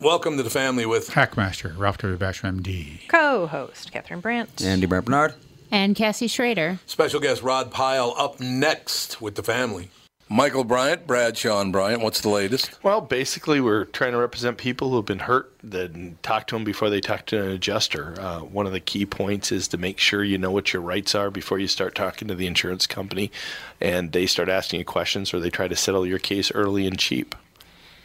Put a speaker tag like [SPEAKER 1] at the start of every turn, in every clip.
[SPEAKER 1] Welcome to the family with
[SPEAKER 2] Hackmaster, Ralph W. Basher, MD.
[SPEAKER 3] Co-host Catherine Brandt.
[SPEAKER 4] Andy Brant Bernard.
[SPEAKER 5] And Cassie Schrader.
[SPEAKER 1] special guest Rod Pyle up next with the family. Michael Bryant, Bradshaw and Bryant, what's the latest?
[SPEAKER 6] Well, basically, we're trying to represent people who have been hurt, then talk to them before they talk to an adjuster. Uh, one of the key points is to make sure you know what your rights are before you start talking to the insurance company and they start asking you questions or they try to settle your case early and cheap.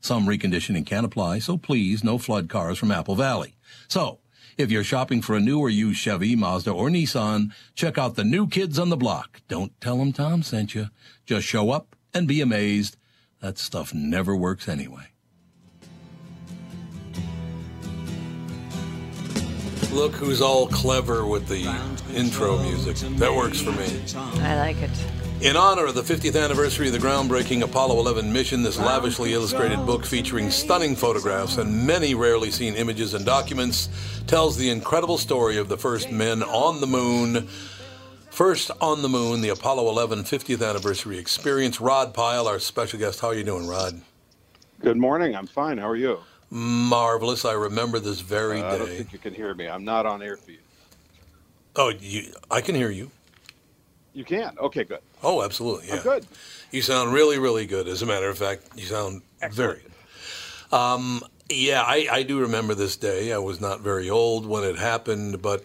[SPEAKER 1] Some reconditioning can apply, so please no flood cars from Apple Valley. So, if you're shopping for a new or used Chevy, Mazda, or Nissan, check out the new kids on the block. Don't tell them Tom sent you. Just show up and be amazed. That stuff never works anyway. Look who's all clever with the intro music. That works for me.
[SPEAKER 3] I like it.
[SPEAKER 1] In honor of the 50th anniversary of the groundbreaking Apollo 11 mission, this lavishly illustrated book featuring stunning photographs and many rarely seen images and documents tells the incredible story of the first men on the moon. First on the moon, the Apollo 11 50th anniversary experience. Rod Pyle, our special guest. How are you doing, Rod?
[SPEAKER 7] Good morning. I'm fine. How are you?
[SPEAKER 1] Marvelous. I remember this very
[SPEAKER 7] Uh, I don't think you can hear me. I'm not on air for you.
[SPEAKER 1] Oh, you, I can hear you.
[SPEAKER 7] You can. Okay, good.
[SPEAKER 1] Oh, absolutely. Yeah.
[SPEAKER 7] I'm good.
[SPEAKER 1] You sound really, really good. As a matter of fact, you sound very good. Um, yeah, I, I do remember this day. I was not very old when it happened, but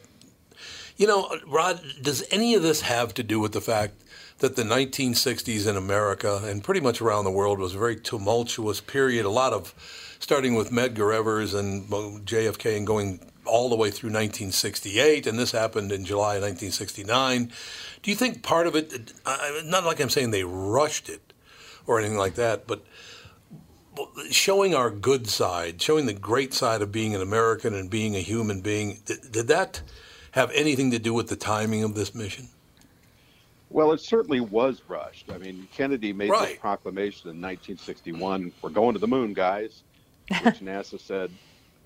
[SPEAKER 1] you know, Rod, does any of this have to do with the fact that the 1960s in America and pretty much around the world was a very tumultuous period? A lot of starting with Medgar Evers and JFK and going all the way through 1968, and this happened in July 1969. Do you think part of it, not like I'm saying they rushed it or anything like that, but showing our good side, showing the great side of being an American and being a human being, did, did that have anything to do with the timing of this mission?
[SPEAKER 7] Well, it certainly was rushed. I mean, Kennedy made
[SPEAKER 1] Right.
[SPEAKER 7] this proclamation in 1961 we're going to the moon, guys. Which NASA said,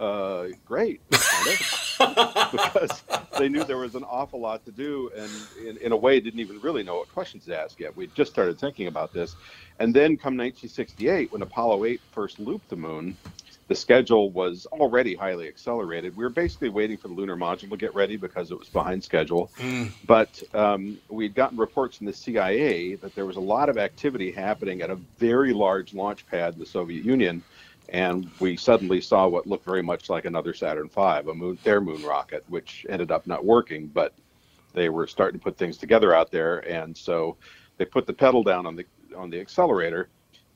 [SPEAKER 7] uh, great. kind of. because they knew there was an awful lot to do and, in, in a way, didn't even really know what questions to ask yet. We just started thinking about this. And then come 1968, when Apollo 8 first looped the moon, the schedule was already highly accelerated. We were basically waiting for the lunar module to get ready because it was behind schedule. But um, we'd gotten reports from the CIA that there was a lot of activity happening at a very large launch pad in the Soviet Union. And we suddenly saw what looked very much like another Saturn V, a moon, their moon rocket, which ended up not working. But they were starting to put things together out there, and so they put the pedal down on the on the accelerator.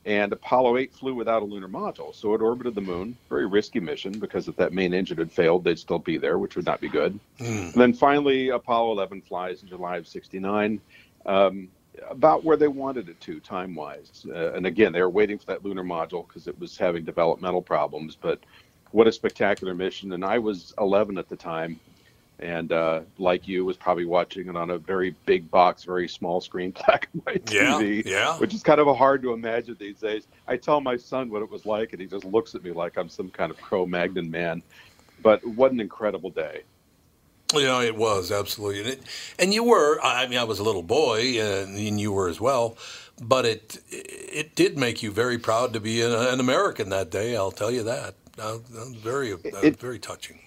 [SPEAKER 7] And Apollo 8 flew without a lunar module, so it orbited the moon. Very risky mission because if that main engine had failed, they'd still be there, which would not be good. And then finally, Apollo 11 flies in July of '69, um, about where they wanted it to time wise. Uh, and again, they were waiting for that lunar module because it was having developmental problems. But what a spectacular mission! And I was 11 at the time. and uh, like you, was probably watching it on a very big box, very small screen, black and white TV.
[SPEAKER 1] Yeah, yeah.
[SPEAKER 7] Which is kind of a hard to imagine these days. I tell my son what it was like, and he just looks at me like I'm some kind of Cro-Magnon man. But what an incredible day!
[SPEAKER 1] Yeah, it was absolutely, and, it, and you were. I mean, I was a little boy, and, and you were as well. But it it did make you very proud to be an, an American that day. I'll tell you that. Uh, very uh,
[SPEAKER 7] It-
[SPEAKER 1] very touching.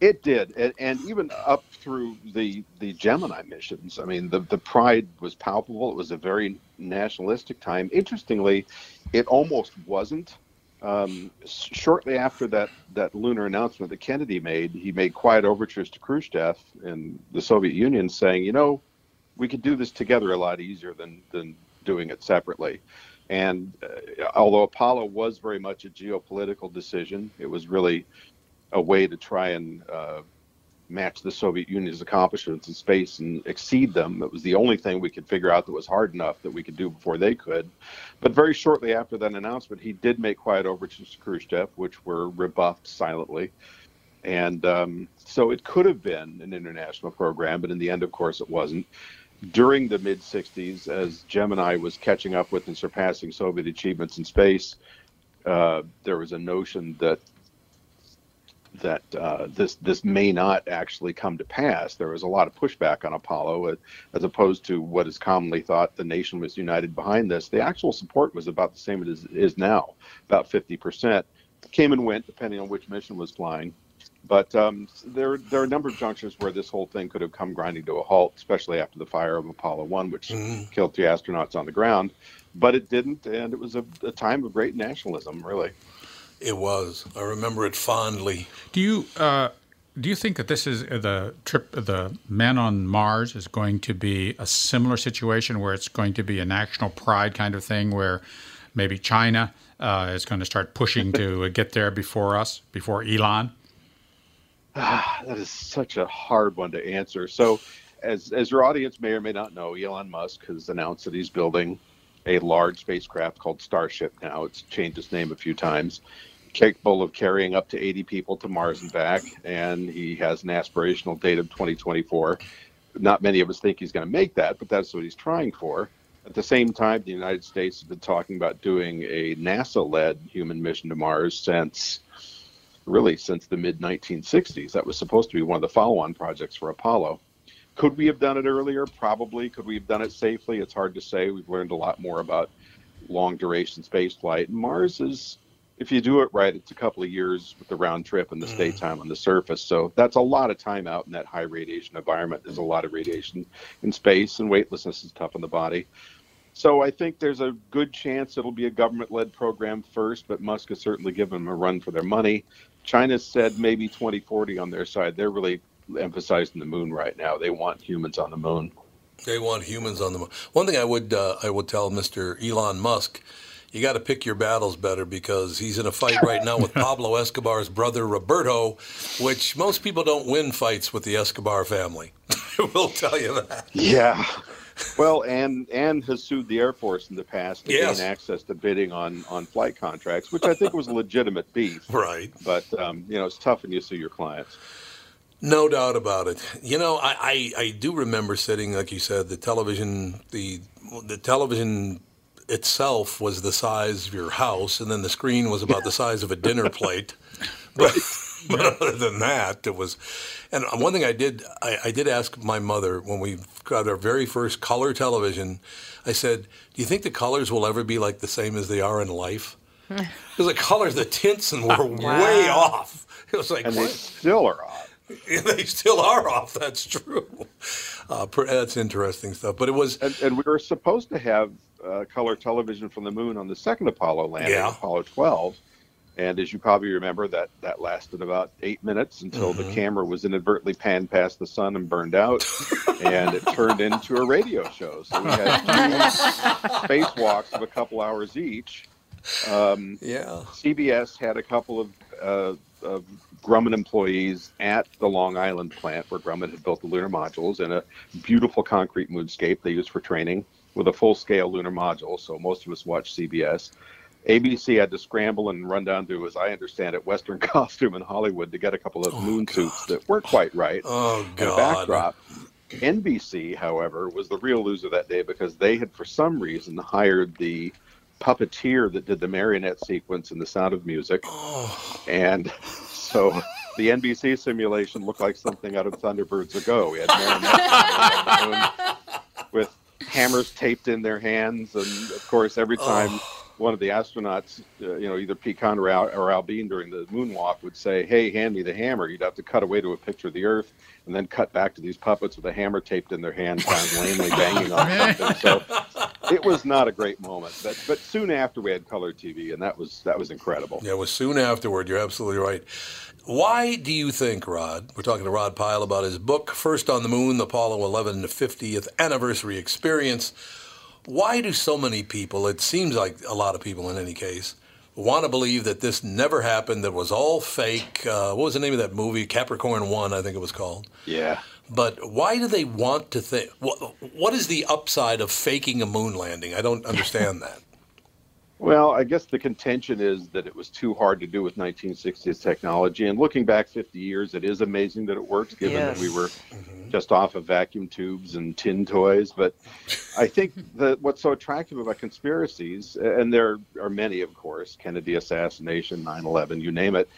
[SPEAKER 7] It did, and, and even up through the the Gemini missions. I mean, the the pride was palpable. It was a very nationalistic time. Interestingly, it almost wasn't. Um, shortly after that that lunar announcement that Kennedy made, he made quiet overtures to Khrushchev and the Soviet Union, saying, you know, we could do this together a lot easier than than doing it separately. And uh, although Apollo was very much a geopolitical decision, it was really a way to try and uh, match the Soviet Union's accomplishments in space and exceed them. It was the only thing we could figure out that was hard enough that we could do before they could. But very shortly after that announcement, he did make quiet overtures to Khrushchev, which were rebuffed silently. And um, so it could have been an international program, but in the end, of course, it wasn't. During the mid 60s, as Gemini was catching up with and surpassing Soviet achievements in space, uh, there was a notion that that uh, this this may not actually come to pass. There was a lot of pushback on Apollo, uh, as opposed to what is commonly thought the nation was united behind this. The actual support was about the same as it is now, about 50%. Came and went depending on which mission was flying. But um, there, there are a number of junctures where this whole thing could have come grinding to a halt, especially after the fire of Apollo 1, which killed three astronauts on the ground. But it didn't, and it was a, a time of great nationalism, really.
[SPEAKER 1] It was. I remember it fondly.
[SPEAKER 2] Do you uh, do you think that this is uh, the trip, the man on Mars is going to be a similar situation where it's going to be a national pride kind of thing, where maybe China uh, is going to start pushing to uh, get there before us, before Elon?
[SPEAKER 7] that is such a hard one to answer. So, as as your audience may or may not know, Elon Musk has announced that he's building a large spacecraft called Starship. Now it's changed its name a few times, capable of carrying up to 80 people to Mars and back, and he has an aspirational date of 2024. Not many of us think he's going to make that, but that's what he's trying for. At the same time, the United States has been talking about doing a NASA-led human mission to Mars since really since the mid 1960s. That was supposed to be one of the follow on projects for Apollo. Could we have done it earlier? Probably. Could we have done it safely? It's hard to say. We've learned a lot more about long duration space flight. Mars is, if you do it right, it's a couple of years with the round trip and the stay time on the surface. So that's a lot of time out in that high radiation environment. There's a lot of radiation in space, and weightlessness is tough on the body. So I think there's a good chance it'll be a government-led program first, but Musk has certainly given them a run for their money. China said maybe 2040 on their side. They're really emphasizing the moon right now. They want humans on the moon.
[SPEAKER 1] They want humans on the moon. One thing I would uh, I would tell Mr. Elon Musk, you got to pick your battles better because he's in a fight right now with Pablo Escobar's brother Roberto, which most people don't win fights with the Escobar family. I will tell you that.
[SPEAKER 7] Yeah. Well, and and has sued the Air Force in the past to
[SPEAKER 1] Yes.
[SPEAKER 7] gain access to bidding on on flight contracts, which I think was a legitimate beef.
[SPEAKER 1] Right.
[SPEAKER 7] But um, you know, it's tough when you sue your clients.
[SPEAKER 1] No doubt about it. You know, I, I, I do remember sitting, like you said, the television, the the television itself was the size of your house, and then the screen was about the size of a dinner plate. But, but other than that, it was. And one thing I did, I, I did ask my mother when we got our very first color television. I said, "Do you think the colors will ever be like the same as they are in life?" Because the colors, the tints, and were way off. It was like,
[SPEAKER 7] And they still are off.
[SPEAKER 1] they still are off. That's true. Uh, that's interesting stuff. But it was
[SPEAKER 7] And, and we were supposed to have uh, color television from the moon on the second Apollo landing,
[SPEAKER 1] Yeah.
[SPEAKER 7] Apollo 12. And as you probably remember, that, that lasted about eight minutes until
[SPEAKER 1] Mm-hmm.
[SPEAKER 7] the camera was inadvertently panned past the sun and burned out, and it turned into a radio show. So we had two spacewalks of a couple hours each. Um,
[SPEAKER 1] yeah.
[SPEAKER 7] CBS had a couple of, uh, of Grumman employees at the Long Island plant where Grumman had built the lunar modules in a beautiful concrete moonscape they used for training with a full scale lunar module. So most of us watched CBS. ABC had to scramble and run down to, as I understand it, Western Costume in Hollywood to get a couple of oh, moon suits that weren't quite right.
[SPEAKER 1] Oh God.
[SPEAKER 7] backdrop. NBC, however, was the real loser that day because they had, for some reason, hired the puppeteer that did the marionette sequence in The Sound of Music, and so the NBC simulation looked like something out of Thunderbirds Are Go. We had marionettes on the moon with hammers taped in their hands, and of course, every time one of the astronauts, uh, you know, either Pete Conrad, or Al Bean during the moonwalk would say, "Hey, hand me the hammer," you'd have to cut away to a picture of the Earth, and then cut back to these puppets with a hammer taped in their hand, kind of lamely banging on something. So it was not a great moment. But but soon after we had color TV, and that was that was incredible.
[SPEAKER 1] Yeah, it was soon afterward. You're absolutely right. Why do you think, Rod? We're talking to Rod Pyle about his book, First on the Moon, the Apollo 11 50th Anniversary Experience. Why do so many people, it seems like a lot of people in any case, want to believe that this never happened, that it was all fake? Uh, what was the name of that movie? Capricorn 1, I think it was called.
[SPEAKER 7] Yeah.
[SPEAKER 1] But why do they want to think? What, what is the upside of faking a moon landing? I don't understand that.
[SPEAKER 7] Well, I guess the contention is that it was too hard to do with 1960s technology. And looking back 50 years, it is amazing that it works, given that we
[SPEAKER 3] Yes.
[SPEAKER 7] were just off of vacuum tubes and tin toys. But I think that what's so attractive about conspiracies, and there are many, of course, Kennedy assassination, 9 11, you name it,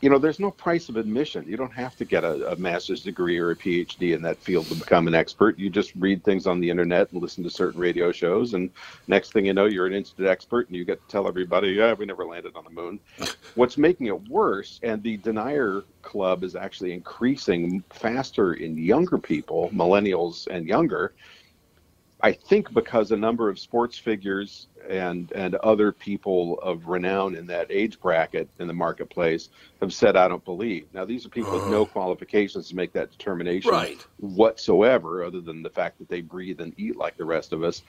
[SPEAKER 7] you know, there's no price of admission. You don't have to get a, a master's degree or a PhD in that field to become an expert. You just read things on the internet and listen to certain radio shows, and next thing you know, you're an instant expert, and you get to tell everybody, "Yeah, we never landed on the moon." What's making it worse, and the denier club is actually increasing faster in younger people, millennials and younger. I think because a number of sports figures and and other people of renown in that age bracket in the marketplace have said I don't believe. Now these are people with no uh-huh. qualifications to make that determination
[SPEAKER 1] Right.
[SPEAKER 7] whatsoever, other than the fact that they breathe and eat like the rest of us.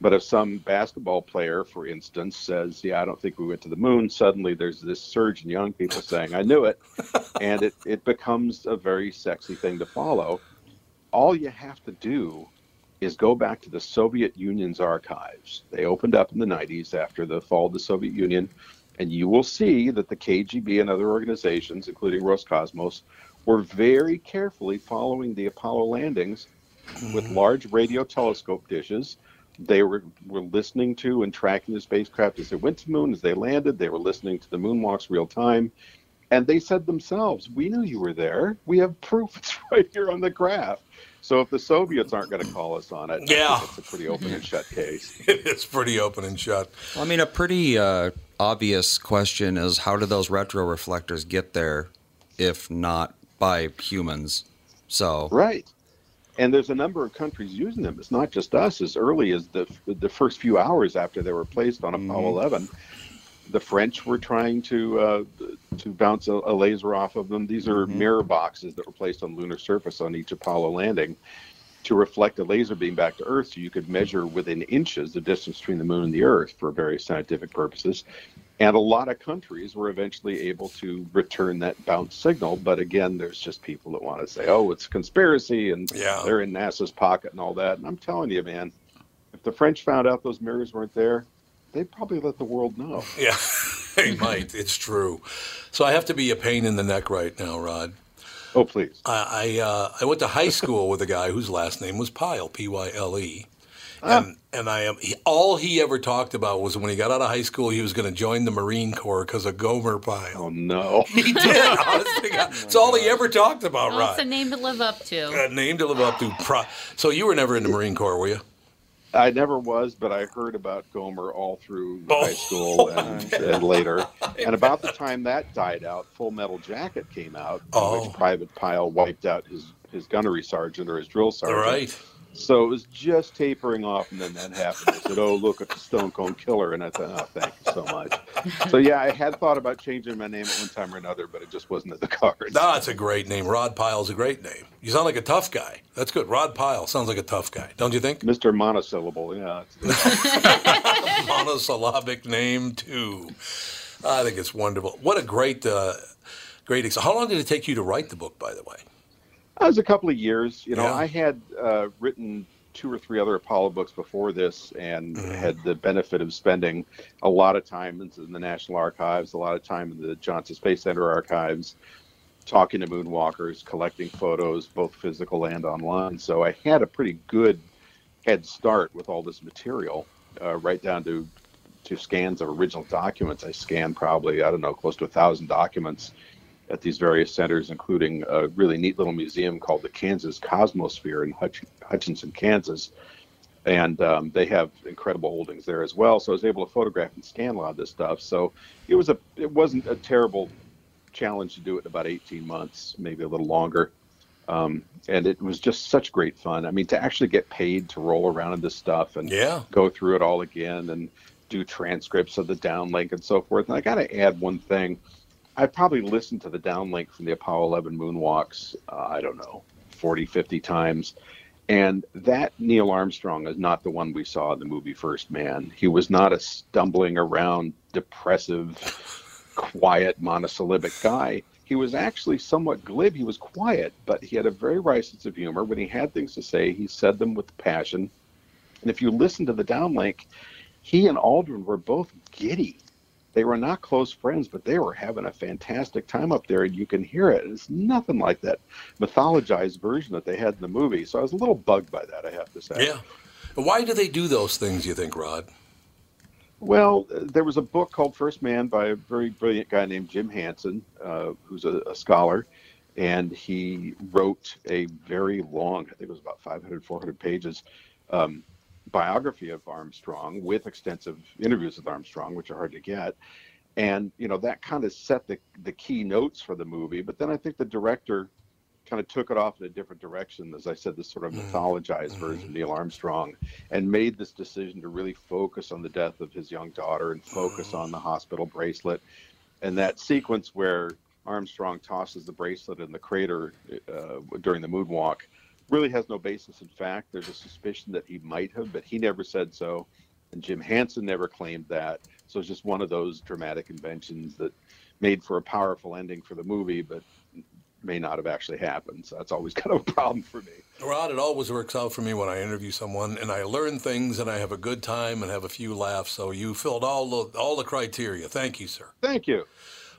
[SPEAKER 7] But if some basketball player, for instance, says, "Yeah, I don't think we went to the moon," suddenly there's this surge in young people saying, "I knew it," and it it becomes a very sexy thing to follow. All you have to do is go back to the Soviet Union's archives. They opened up in the 90s after the fall of the Soviet Union, and you will see that the KGB and other organizations, including Roscosmos, were very carefully following the Apollo landings with mm-hmm. large radio telescope dishes. They were, were listening to and tracking the spacecraft as they went to the moon, as they landed. They were listening to the moonwalks real time. And they said themselves, We knew you were there. We have proof. It's right here on the graph. So if the Soviets aren't going to call us on it,
[SPEAKER 1] Yeah.
[SPEAKER 7] it's a pretty open and shut case.
[SPEAKER 1] it's pretty open and shut.
[SPEAKER 4] Well, I mean, a pretty uh, obvious question is how do those retro reflectors get there if not by humans? So,
[SPEAKER 7] Right. And there's a number of countries using them. It's not just us. As early as the the first few hours after they were placed on Apollo 11, the French were trying to uh, to bounce a, a laser off of them. These are mirror boxes that were placed on lunar surface on each Apollo landing to reflect a laser beam back to Earth, so you could measure within inches the distance between the Moon and the Earth for various scientific purposes. And a lot of countries were eventually able to return that bounce signal. But again, there's just people that want to say, oh, it's a conspiracy and
[SPEAKER 1] Yeah.
[SPEAKER 7] they're in NASA's pocket and all that. And I'm telling you, man, if the French found out those mirrors weren't there, they'd probably let the world know.
[SPEAKER 1] Yeah, they might. It's true. So I have to be a pain in the neck right now, Rod.
[SPEAKER 7] Oh, please.
[SPEAKER 1] I I, uh, I went to high school with a guy whose last name was Pyle, P Y L E.
[SPEAKER 7] Ah.
[SPEAKER 1] And, and I am he, all he ever talked about was when he got out of high school, he was going to join the Marine Corps because of Gomer Pyle.
[SPEAKER 7] Oh, no.
[SPEAKER 1] He did. honest to God. It's all he ever talked about,
[SPEAKER 5] Well, it's a name to live up to.
[SPEAKER 1] A name to live up to. So you were never in the Marine Corps, were you?
[SPEAKER 7] I never was, but I heard about Gomer all through
[SPEAKER 1] Oh.
[SPEAKER 7] high school and, and later. And about the time that died out, Full Metal Jacket came out, in
[SPEAKER 1] Oh.
[SPEAKER 7] which Private Pyle wiped out his, his gunnery sergeant or his drill sergeant.
[SPEAKER 1] right.
[SPEAKER 7] So it was just tapering off, and then that happened. I said, "Oh, look at the Stone Cold Killer," and I thought, "Oh, thank you so much." So yeah, I had thought about changing my name at one time or another, but it just wasn't at the cards.
[SPEAKER 1] No, that's a great name. Rod Pyle's a great name. You sound like a tough guy. That's good. Rod Pyle sounds like a tough guy, don't you think?
[SPEAKER 7] Mr. Monosyllable, yeah.
[SPEAKER 1] Monosyllabic name too. I think it's wonderful. What a great, uh, great. Ex- How long did it take you to write the book, by the way?
[SPEAKER 7] That was a couple of years. You know,
[SPEAKER 1] Yeah.
[SPEAKER 7] I had uh, written two or three other Apollo books before this and had the benefit of spending a lot of time in the National Archives, a lot of time in the Johnson Space Center archives, talking to moonwalkers, collecting photos, both physical and online. So I had a pretty good head start with all this material, uh, right down to to scans of original documents. I scanned probably I don't know close to a thousand documents at these various centers, including a really neat little museum called the Kansas Cosmosphere in Hutch- Hutchinson, Kansas. And um, they have incredible holdings there as well. So I was able to photograph and scan a lot of this stuff. So it was a it wasn't a terrible challenge to do it in about 18 months, maybe a little longer. Um, and it was just such great fun. I mean, to actually get paid to roll around in this stuff and
[SPEAKER 8] Yeah.
[SPEAKER 7] go through it all again and do transcripts of the downlink and so forth. And I got to add one thing. I probably listened to the downlink from the Apollo 11 moonwalks, uh, I don't know, 40, 50 times. And that Neil Armstrong is not the one we saw in the movie First Man. He was not a stumbling around, depressive, quiet, monosyllabic guy. He was actually somewhat glib. He was quiet, but he had a very wry sense of humor. When he had things to say, he said them with passion. And if you listen to the downlink, he and Aldrin were both giddy. They were not close friends, but they were having a fantastic time up there, and you can hear it. It's nothing like that mythologized version that they had in the movie. So I was a little bugged by that, I have to say.
[SPEAKER 8] Yeah. Why do they do those things, you think, Rod?
[SPEAKER 7] Well, there was a book called First Man by a very brilliant guy named Jim Hansen, uh, who's a, a scholar, and he wrote a very long, I think it was about 500, 400 pages, um, biography of Armstrong with extensive interviews with Armstrong, which are hard to get. And, you know, that kind of set the, the key notes for the movie. But then I think the director kind of took it off in a different direction, as I said, this sort of mm-hmm. mythologized mm-hmm. version of Neil Armstrong, and made this decision to really focus on the death of his young daughter and focus mm-hmm. on the hospital bracelet. And that sequence where Armstrong tosses the bracelet in the crater uh, during the moonwalk really has no basis in fact. There's a suspicion that he might have, but he never said so. And Jim Hansen never claimed that. So it's just one of those dramatic inventions that made for a powerful ending for the movie, but may not have actually happened. So that's always kind of a problem for me.
[SPEAKER 8] Rod, it always works out for me when I interview someone and I learn things and I have a good time and have a few laughs. So you filled all the all the criteria. Thank you, sir.
[SPEAKER 7] Thank you.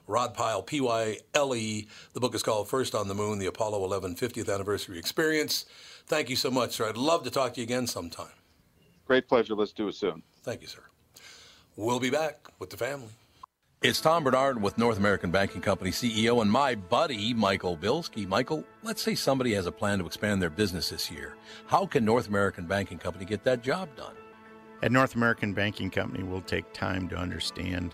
[SPEAKER 8] Rod Pyle, P Y L E. The book is called First on the Moon: The Apollo 11 50th Anniversary Experience. Thank you so much, sir. I'd love to talk to you again sometime.
[SPEAKER 7] Great pleasure. Let's do it soon.
[SPEAKER 8] Thank you, sir. We'll be back with the family. It's Tom Barnard with North American Banking Company CEO and my buddy, Michael Bilski. Michael, let's say somebody has a plan to expand their business this year. How can North American Banking Company get that job done?
[SPEAKER 9] At North American Banking Company, we'll take time to understand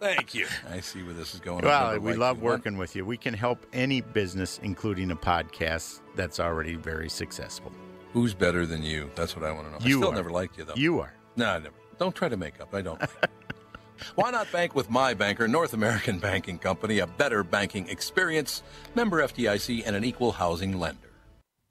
[SPEAKER 8] God, thank you. I see where this is going.
[SPEAKER 9] Well, we love working with you. We can help any business, including a podcast that's already very successful.
[SPEAKER 8] Who's better than you? That's what I want to know. I
[SPEAKER 9] You
[SPEAKER 8] still
[SPEAKER 9] are.
[SPEAKER 8] never liked you though.
[SPEAKER 9] You are.
[SPEAKER 8] No, I never. Don't try to make up. I don't. Why not bank with my banker, North American Banking Company, a better banking experience, member FDIC, and an equal housing lender?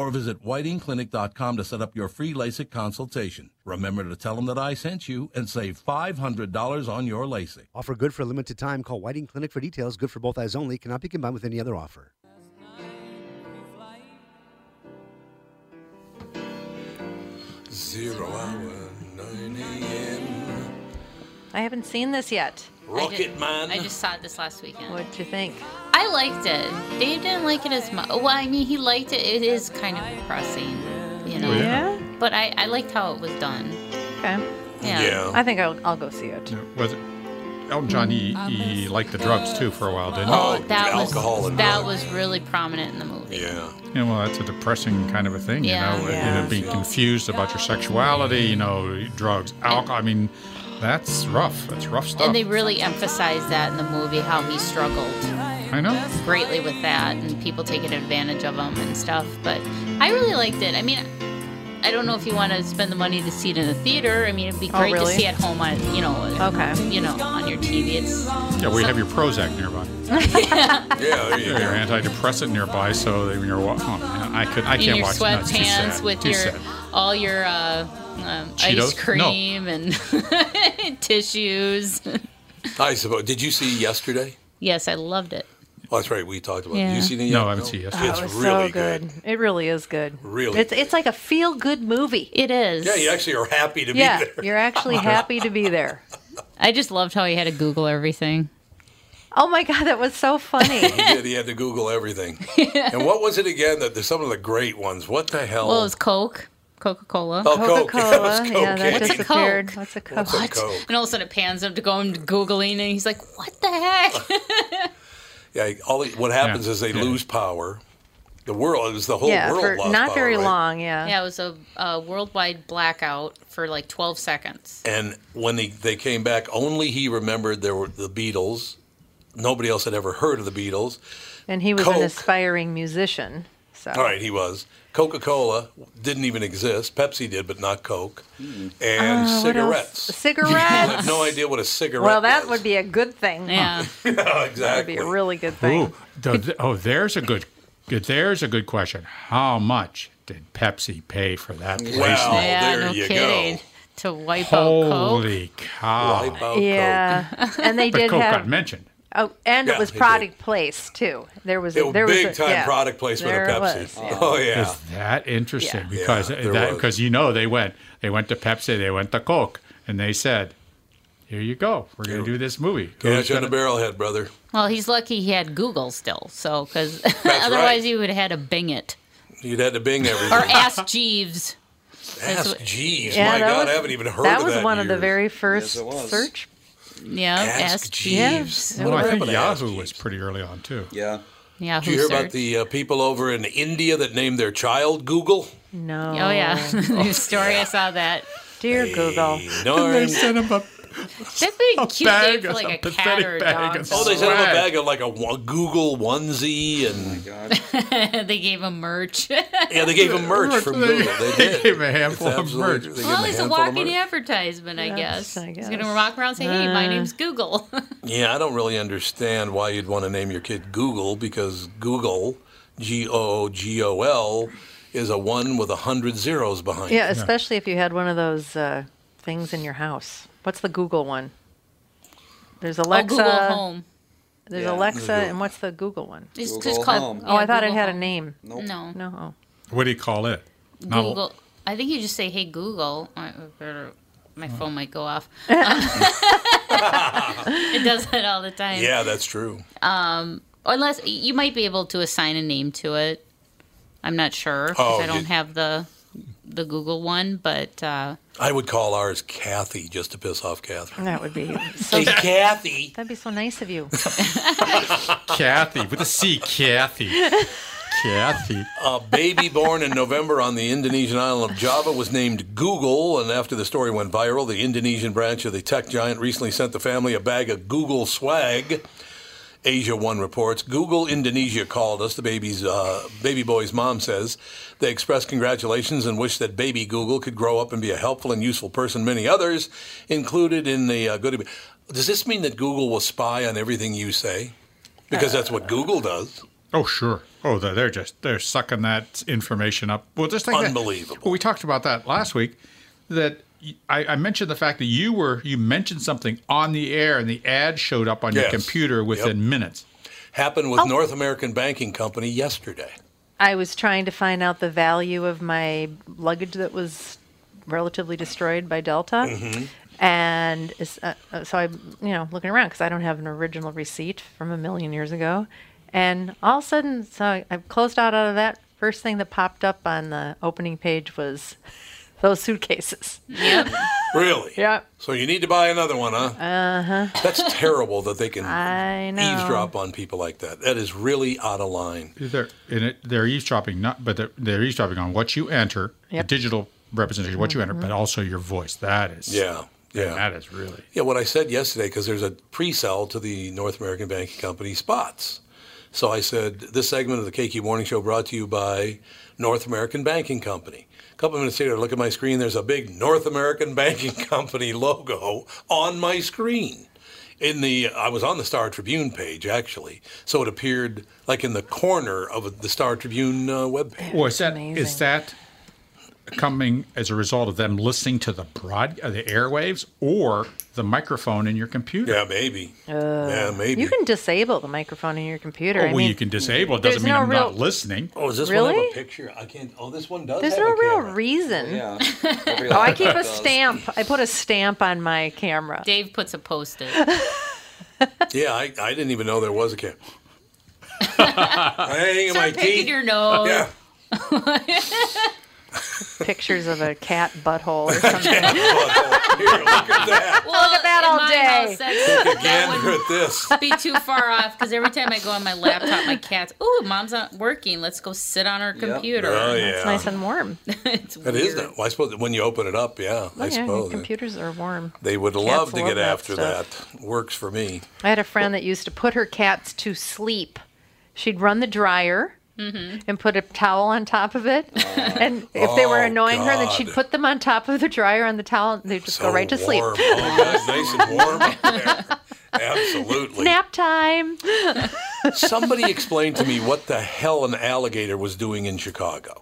[SPEAKER 8] or visit whitingclinic.com to set up your free LASIK consultation. Remember to tell them that I sent you and save $500 on your LASIK.
[SPEAKER 10] Offer good for a limited time. Call Whiting Clinic for details. Good for both eyes only. Cannot be combined with any other offer.
[SPEAKER 8] Zero hour, 9 a.m.
[SPEAKER 3] I haven't seen this yet.
[SPEAKER 1] Rocket Man.
[SPEAKER 5] I just saw it this last weekend.
[SPEAKER 3] What'd you think?
[SPEAKER 5] I liked it. Dave didn't like it as much. Well, I mean, he liked it. It is kind of depressing, you know.
[SPEAKER 2] Oh, yeah.
[SPEAKER 5] But I, I liked how it was done.
[SPEAKER 3] Okay.
[SPEAKER 5] Yeah.
[SPEAKER 3] I think I'll, I'll go see it.
[SPEAKER 2] Was it? Elton John, he, he liked the drugs too for a while, didn't he?
[SPEAKER 5] Oh, oh that
[SPEAKER 1] alcohol
[SPEAKER 5] was
[SPEAKER 1] and
[SPEAKER 5] that
[SPEAKER 1] drugs.
[SPEAKER 5] was really prominent in the movie.
[SPEAKER 1] Yeah.
[SPEAKER 2] Yeah, well, that's a depressing kind of a thing,
[SPEAKER 5] Yeah.
[SPEAKER 2] you know,
[SPEAKER 3] Yeah.
[SPEAKER 2] you know, being confused about your sexuality, you know, drugs, alcohol. I mean, that's rough. That's rough stuff.
[SPEAKER 5] And they really emphasized that in the movie how he struggled
[SPEAKER 2] I know.
[SPEAKER 5] greatly with that, and people taking advantage of them and stuff. But I really liked it. I mean, I don't know if you want to spend the money to see it in the theater. I mean, it'd be
[SPEAKER 3] Oh,
[SPEAKER 5] great
[SPEAKER 3] really?
[SPEAKER 5] to see at home on, you know,
[SPEAKER 3] Okay.
[SPEAKER 5] you know, on your TV. It's
[SPEAKER 2] Yeah, we have your Prozac nearby.
[SPEAKER 1] Yeah, there you
[SPEAKER 2] Yeah, your
[SPEAKER 1] go.
[SPEAKER 2] antidepressant nearby, so that when you're wa- oh man, I could I
[SPEAKER 5] in
[SPEAKER 2] can't
[SPEAKER 5] your
[SPEAKER 2] watch that. It's too
[SPEAKER 5] sweatpants
[SPEAKER 2] sad.
[SPEAKER 5] with
[SPEAKER 2] Too
[SPEAKER 5] your
[SPEAKER 2] sad.
[SPEAKER 5] all your uh, um, ice
[SPEAKER 2] Cheetos? No.
[SPEAKER 5] cream and tissues.
[SPEAKER 1] I suppose. Did you see yesterday?
[SPEAKER 5] yes, I loved it.
[SPEAKER 1] Oh, that's right. We talked about. it.
[SPEAKER 5] Yeah.
[SPEAKER 1] Did you see it? yet?
[SPEAKER 2] No, I haven't seen it yesterday.
[SPEAKER 1] It's
[SPEAKER 3] Oh, it was
[SPEAKER 1] really
[SPEAKER 3] so good.
[SPEAKER 1] good.
[SPEAKER 3] It really is good.
[SPEAKER 1] Really
[SPEAKER 3] It's
[SPEAKER 1] good.
[SPEAKER 3] it's like a feel good movie.
[SPEAKER 5] It is.
[SPEAKER 1] Yeah, you actually are happy to
[SPEAKER 3] Yeah,
[SPEAKER 1] be there.
[SPEAKER 3] you're actually happy to be there.
[SPEAKER 5] I just loved how he had to Google everything.
[SPEAKER 3] Oh my god, that was so funny.
[SPEAKER 1] He did. He had to Google everything. And what was it again? That there's some of the great ones. What the hell?
[SPEAKER 5] Well, it was Coke, Coca Cola.
[SPEAKER 1] oh,
[SPEAKER 3] Coca
[SPEAKER 1] Coke. That was
[SPEAKER 3] Cola. Yeah, that
[SPEAKER 1] cocaine.
[SPEAKER 5] What's a
[SPEAKER 3] disappeared.
[SPEAKER 5] Coke?
[SPEAKER 3] What's a Coke?
[SPEAKER 1] What's a
[SPEAKER 5] What?
[SPEAKER 1] Coke?
[SPEAKER 5] And all of a sudden it pans him to go and Googling, and he's like, what the heck?
[SPEAKER 1] Yeah, all what happens is they
[SPEAKER 2] Yeah.
[SPEAKER 1] lose power. The world is the whole
[SPEAKER 3] Yeah,
[SPEAKER 1] world
[SPEAKER 3] for not
[SPEAKER 1] power,
[SPEAKER 3] very
[SPEAKER 1] right?
[SPEAKER 3] long. Yeah.
[SPEAKER 5] yeah, it was a, a worldwide blackout for like 12 seconds.
[SPEAKER 1] And when he, they came back, only he remembered there were the Beatles. Nobody else had ever heard of the Beatles.
[SPEAKER 3] And he was
[SPEAKER 1] Coke.
[SPEAKER 3] an aspiring musician. So.
[SPEAKER 1] All right, he was. Coca Cola didn't even exist. Pepsi did, but not Coke. And
[SPEAKER 3] Uh,
[SPEAKER 1] cigarettes.
[SPEAKER 3] Cigarettes.
[SPEAKER 1] have no idea what a cigarette
[SPEAKER 3] Well, that
[SPEAKER 1] was.
[SPEAKER 3] would be a good thing.
[SPEAKER 5] Yeah.
[SPEAKER 1] Exactly.
[SPEAKER 3] That would be a really good thing.
[SPEAKER 2] Ooh, th- oh, there's a good, good. There's a good question. How much did Pepsi pay for that placement?
[SPEAKER 1] Wow. Oh,
[SPEAKER 5] yeah,
[SPEAKER 1] there
[SPEAKER 5] no
[SPEAKER 1] you go.
[SPEAKER 5] To wipe out Coke.
[SPEAKER 2] Holy cow!
[SPEAKER 1] Wipe out
[SPEAKER 3] Yeah, and they
[SPEAKER 2] But
[SPEAKER 3] did
[SPEAKER 2] Coke
[SPEAKER 3] have.
[SPEAKER 2] got mentioned.
[SPEAKER 3] Oh, and
[SPEAKER 1] Yeah,
[SPEAKER 3] it was
[SPEAKER 1] they
[SPEAKER 3] product placed too. There was a,
[SPEAKER 1] It
[SPEAKER 3] there
[SPEAKER 1] was
[SPEAKER 3] was
[SPEAKER 1] big
[SPEAKER 3] a,
[SPEAKER 1] time
[SPEAKER 3] yeah.
[SPEAKER 1] product placement
[SPEAKER 3] There
[SPEAKER 1] of Pepsi.
[SPEAKER 3] was, oh, yeah.
[SPEAKER 1] Oh yeah.
[SPEAKER 2] Is that interesting?
[SPEAKER 3] Yeah.
[SPEAKER 2] Because
[SPEAKER 1] Yeah,
[SPEAKER 2] that because you know they went they went to Pepsi, they went to Coke, and they said, "Here you go, we're going to do this movie." Who's
[SPEAKER 1] Cash on the
[SPEAKER 2] gonna-
[SPEAKER 1] barrelhead, brother.
[SPEAKER 5] Well, he's lucky he had Google still, so because
[SPEAKER 1] right.
[SPEAKER 5] otherwise he would have had to Bing it
[SPEAKER 1] You'd had to Bing everything.
[SPEAKER 5] or Ask Jeeves.
[SPEAKER 1] Ask Jeeves.
[SPEAKER 3] Yeah,
[SPEAKER 1] My
[SPEAKER 3] that
[SPEAKER 1] God,
[SPEAKER 3] was-
[SPEAKER 1] I haven't even heard
[SPEAKER 3] That
[SPEAKER 1] of
[SPEAKER 3] was
[SPEAKER 1] that.
[SPEAKER 3] one
[SPEAKER 1] in
[SPEAKER 3] of the very first
[SPEAKER 4] it was.
[SPEAKER 5] Yeah,
[SPEAKER 3] search.
[SPEAKER 1] Ask Jeeves.
[SPEAKER 5] Yeah.
[SPEAKER 2] Well, I think
[SPEAKER 1] happened to
[SPEAKER 2] Yahoo was pretty early on too.
[SPEAKER 4] Yeah.
[SPEAKER 5] Yahoo
[SPEAKER 1] Did you hear
[SPEAKER 5] search.
[SPEAKER 1] about the uh, people over in India that named their child Google?
[SPEAKER 3] No.
[SPEAKER 5] Oh yeah, the story I saw that.
[SPEAKER 3] Dear Google.
[SPEAKER 1] Hey, darn.
[SPEAKER 2] sent him a,
[SPEAKER 5] That'd be
[SPEAKER 2] a
[SPEAKER 5] cute
[SPEAKER 2] bag,
[SPEAKER 5] name for like a cat or a
[SPEAKER 2] bag
[SPEAKER 5] dog.
[SPEAKER 1] Oh, they sent him a bag of like a Google onesie, and
[SPEAKER 4] God.
[SPEAKER 5] they gave him merch.
[SPEAKER 1] yeah, they gave him merch from
[SPEAKER 2] They-
[SPEAKER 1] Google. They
[SPEAKER 2] they
[SPEAKER 1] did.
[SPEAKER 2] gave him a handful of merch.
[SPEAKER 1] true. They
[SPEAKER 5] well,
[SPEAKER 1] him a
[SPEAKER 5] he's a walking advertisement, I
[SPEAKER 3] Yes,
[SPEAKER 5] guess.
[SPEAKER 3] I guess.
[SPEAKER 5] He's gonna walk around and say, "Hey, my
[SPEAKER 3] Uh.
[SPEAKER 5] name's Google."
[SPEAKER 1] Yeah, I don't really understand why you'd want to name your kid Google because Google, G O O G O L, is a one with a hundred zeros behind it.
[SPEAKER 3] Yeah,
[SPEAKER 1] it.
[SPEAKER 3] especially if you had one of those uh, things in your house. What's the Google one? There's Alexa.
[SPEAKER 5] oh,
[SPEAKER 3] Alexa.
[SPEAKER 5] Google Home.
[SPEAKER 3] There's
[SPEAKER 4] Yeah.
[SPEAKER 3] Alexa,
[SPEAKER 1] Google.
[SPEAKER 3] and what's the Google one?
[SPEAKER 5] It's
[SPEAKER 4] Google
[SPEAKER 5] just called.
[SPEAKER 4] Home.
[SPEAKER 3] oh, I
[SPEAKER 5] yeah,
[SPEAKER 3] thought it had a name.
[SPEAKER 4] Nope.
[SPEAKER 5] No,
[SPEAKER 3] No. Oh.
[SPEAKER 2] What do you call it? Not-
[SPEAKER 5] Google. I think you just say, "Hey Google." I- My phone might go off. it does that all the time.
[SPEAKER 1] Yeah, that's true.
[SPEAKER 5] Um, unless you might be able to assign a name to it. I'm not sure 'cause
[SPEAKER 1] Oh,
[SPEAKER 5] I don't
[SPEAKER 1] you-
[SPEAKER 5] have the the Google one, but uh,
[SPEAKER 1] I would call ours Kathy just to piss off Catherine.
[SPEAKER 3] That would be so.
[SPEAKER 1] Hey, Kathy.
[SPEAKER 3] That'd be so nice of you.
[SPEAKER 2] Kathy with a C, Kathy. Kathy.
[SPEAKER 1] A baby born in November on the Indonesian island of Java was named Google, and after the story went viral, the Indonesian branch of the tech giant recently sent the family a bag of Google swag. Asia One reports Google Indonesia called us. The baby's uh, baby boy's mom says they expressed congratulations and wish that baby Google could grow up and be a helpful and useful person. Many others included in the uh, good. Does this mean that Google will spy on everything you say? Because that's what Google does.
[SPEAKER 2] Oh sure. Oh, they're just they're sucking that information up. Well, just that-
[SPEAKER 1] Unbelievable.
[SPEAKER 2] Well, we talked about that last week. That I, I mentioned the fact that you were you mentioned something on the air and the ad showed up on your computer within minutes.
[SPEAKER 1] Happened
[SPEAKER 3] Oh.
[SPEAKER 1] with North American Banking Company yesterday.
[SPEAKER 3] I was trying to find out the value of my luggage that was relatively destroyed by Delta.
[SPEAKER 1] Mm-hmm.
[SPEAKER 3] And uh, uh, so I'm, you know, looking around because I don't have an original receipt from a million years ago. And all of a sudden, so I, I closed out out of that. First thing that popped up on the opening page was those suitcases.
[SPEAKER 5] Yep.
[SPEAKER 1] Really?
[SPEAKER 3] Yeah.
[SPEAKER 1] So you need to buy another one, huh?
[SPEAKER 3] Uh huh.
[SPEAKER 1] That's terrible that they can
[SPEAKER 3] I know.
[SPEAKER 1] eavesdrop on people like that. That is really out of line.
[SPEAKER 2] They're in it. They're eavesdropping, not but they're, they're eavesdropping on what you enter,
[SPEAKER 3] Yep.
[SPEAKER 2] the digital representation, what you enter, but also your voice. That is
[SPEAKER 1] Yeah, yeah.
[SPEAKER 2] That is really
[SPEAKER 1] Yeah, what I said yesterday, because there's a pre-sell to the North American Banking Company spots. So I said, this segment of the KQ Morning Show brought to you by North American Banking Company. A couple of minutes later, I look at my screen, there's a big North American Banking Company logo on my screen. In the, I was on the Star Tribune page actually, so it appeared like in the corner of the Star Tribune uh, webpage.
[SPEAKER 2] Well, is that is that coming as a result of them listening to the broad uh, the airwaves or the microphone in your computer?
[SPEAKER 1] Yeah, maybe.
[SPEAKER 3] Uh,
[SPEAKER 1] yeah, maybe.
[SPEAKER 3] You can disable the microphone in your computer.
[SPEAKER 2] Oh,
[SPEAKER 3] I
[SPEAKER 2] well,
[SPEAKER 3] mean,
[SPEAKER 2] you can disable it. Doesn't mean
[SPEAKER 3] no
[SPEAKER 2] I'm
[SPEAKER 3] real,
[SPEAKER 2] not listening.
[SPEAKER 1] Oh, is this one have a picture? I can't. Oh, this one does.
[SPEAKER 3] There's
[SPEAKER 1] have
[SPEAKER 3] no
[SPEAKER 1] a
[SPEAKER 3] real
[SPEAKER 1] camera.
[SPEAKER 3] reason.
[SPEAKER 4] Yeah.
[SPEAKER 3] Oh, I keep a stamp. I put a stamp on my camera.
[SPEAKER 5] Dave puts a post-it.
[SPEAKER 1] Yeah, I, I didn't even know there was a camera. I hang in my
[SPEAKER 5] Start picking
[SPEAKER 1] teeth.
[SPEAKER 5] your nose.
[SPEAKER 1] Yeah.
[SPEAKER 3] Pictures of a cat butthole or something.
[SPEAKER 1] Here, look at that.
[SPEAKER 5] Well,
[SPEAKER 3] Look at that all
[SPEAKER 5] my
[SPEAKER 3] day.
[SPEAKER 5] House, that's,
[SPEAKER 1] Take a
[SPEAKER 5] that
[SPEAKER 1] gander at this.
[SPEAKER 5] be too far off because every time I go on my laptop, my cat's, "Ooh, mom's not working. Let's go sit on her computer."
[SPEAKER 1] Oh, yeah.
[SPEAKER 3] It's nice and warm.
[SPEAKER 5] it's
[SPEAKER 1] It is that. Well, I suppose when you open it up, yeah,
[SPEAKER 3] Oh,
[SPEAKER 1] I
[SPEAKER 3] yeah,
[SPEAKER 1] suppose.
[SPEAKER 3] computers are warm.
[SPEAKER 1] They would
[SPEAKER 3] Cats
[SPEAKER 1] love to
[SPEAKER 3] love
[SPEAKER 1] get
[SPEAKER 3] that
[SPEAKER 1] after
[SPEAKER 3] stuff.
[SPEAKER 1] that. Works for me.
[SPEAKER 3] I had a friend that used to put her cats to sleep. She'd run the dryer Mm-hmm. and put a towel on top of it. Oh. and if they were
[SPEAKER 1] Oh,
[SPEAKER 3] annoying her, then she'd put them on top of the dryer on the towel and they'd just go right to sleep.
[SPEAKER 1] Oh, nice and warm up there. Absolutely.
[SPEAKER 3] Nap time.
[SPEAKER 1] Somebody explained to me what the hell an alligator was doing in Chicago.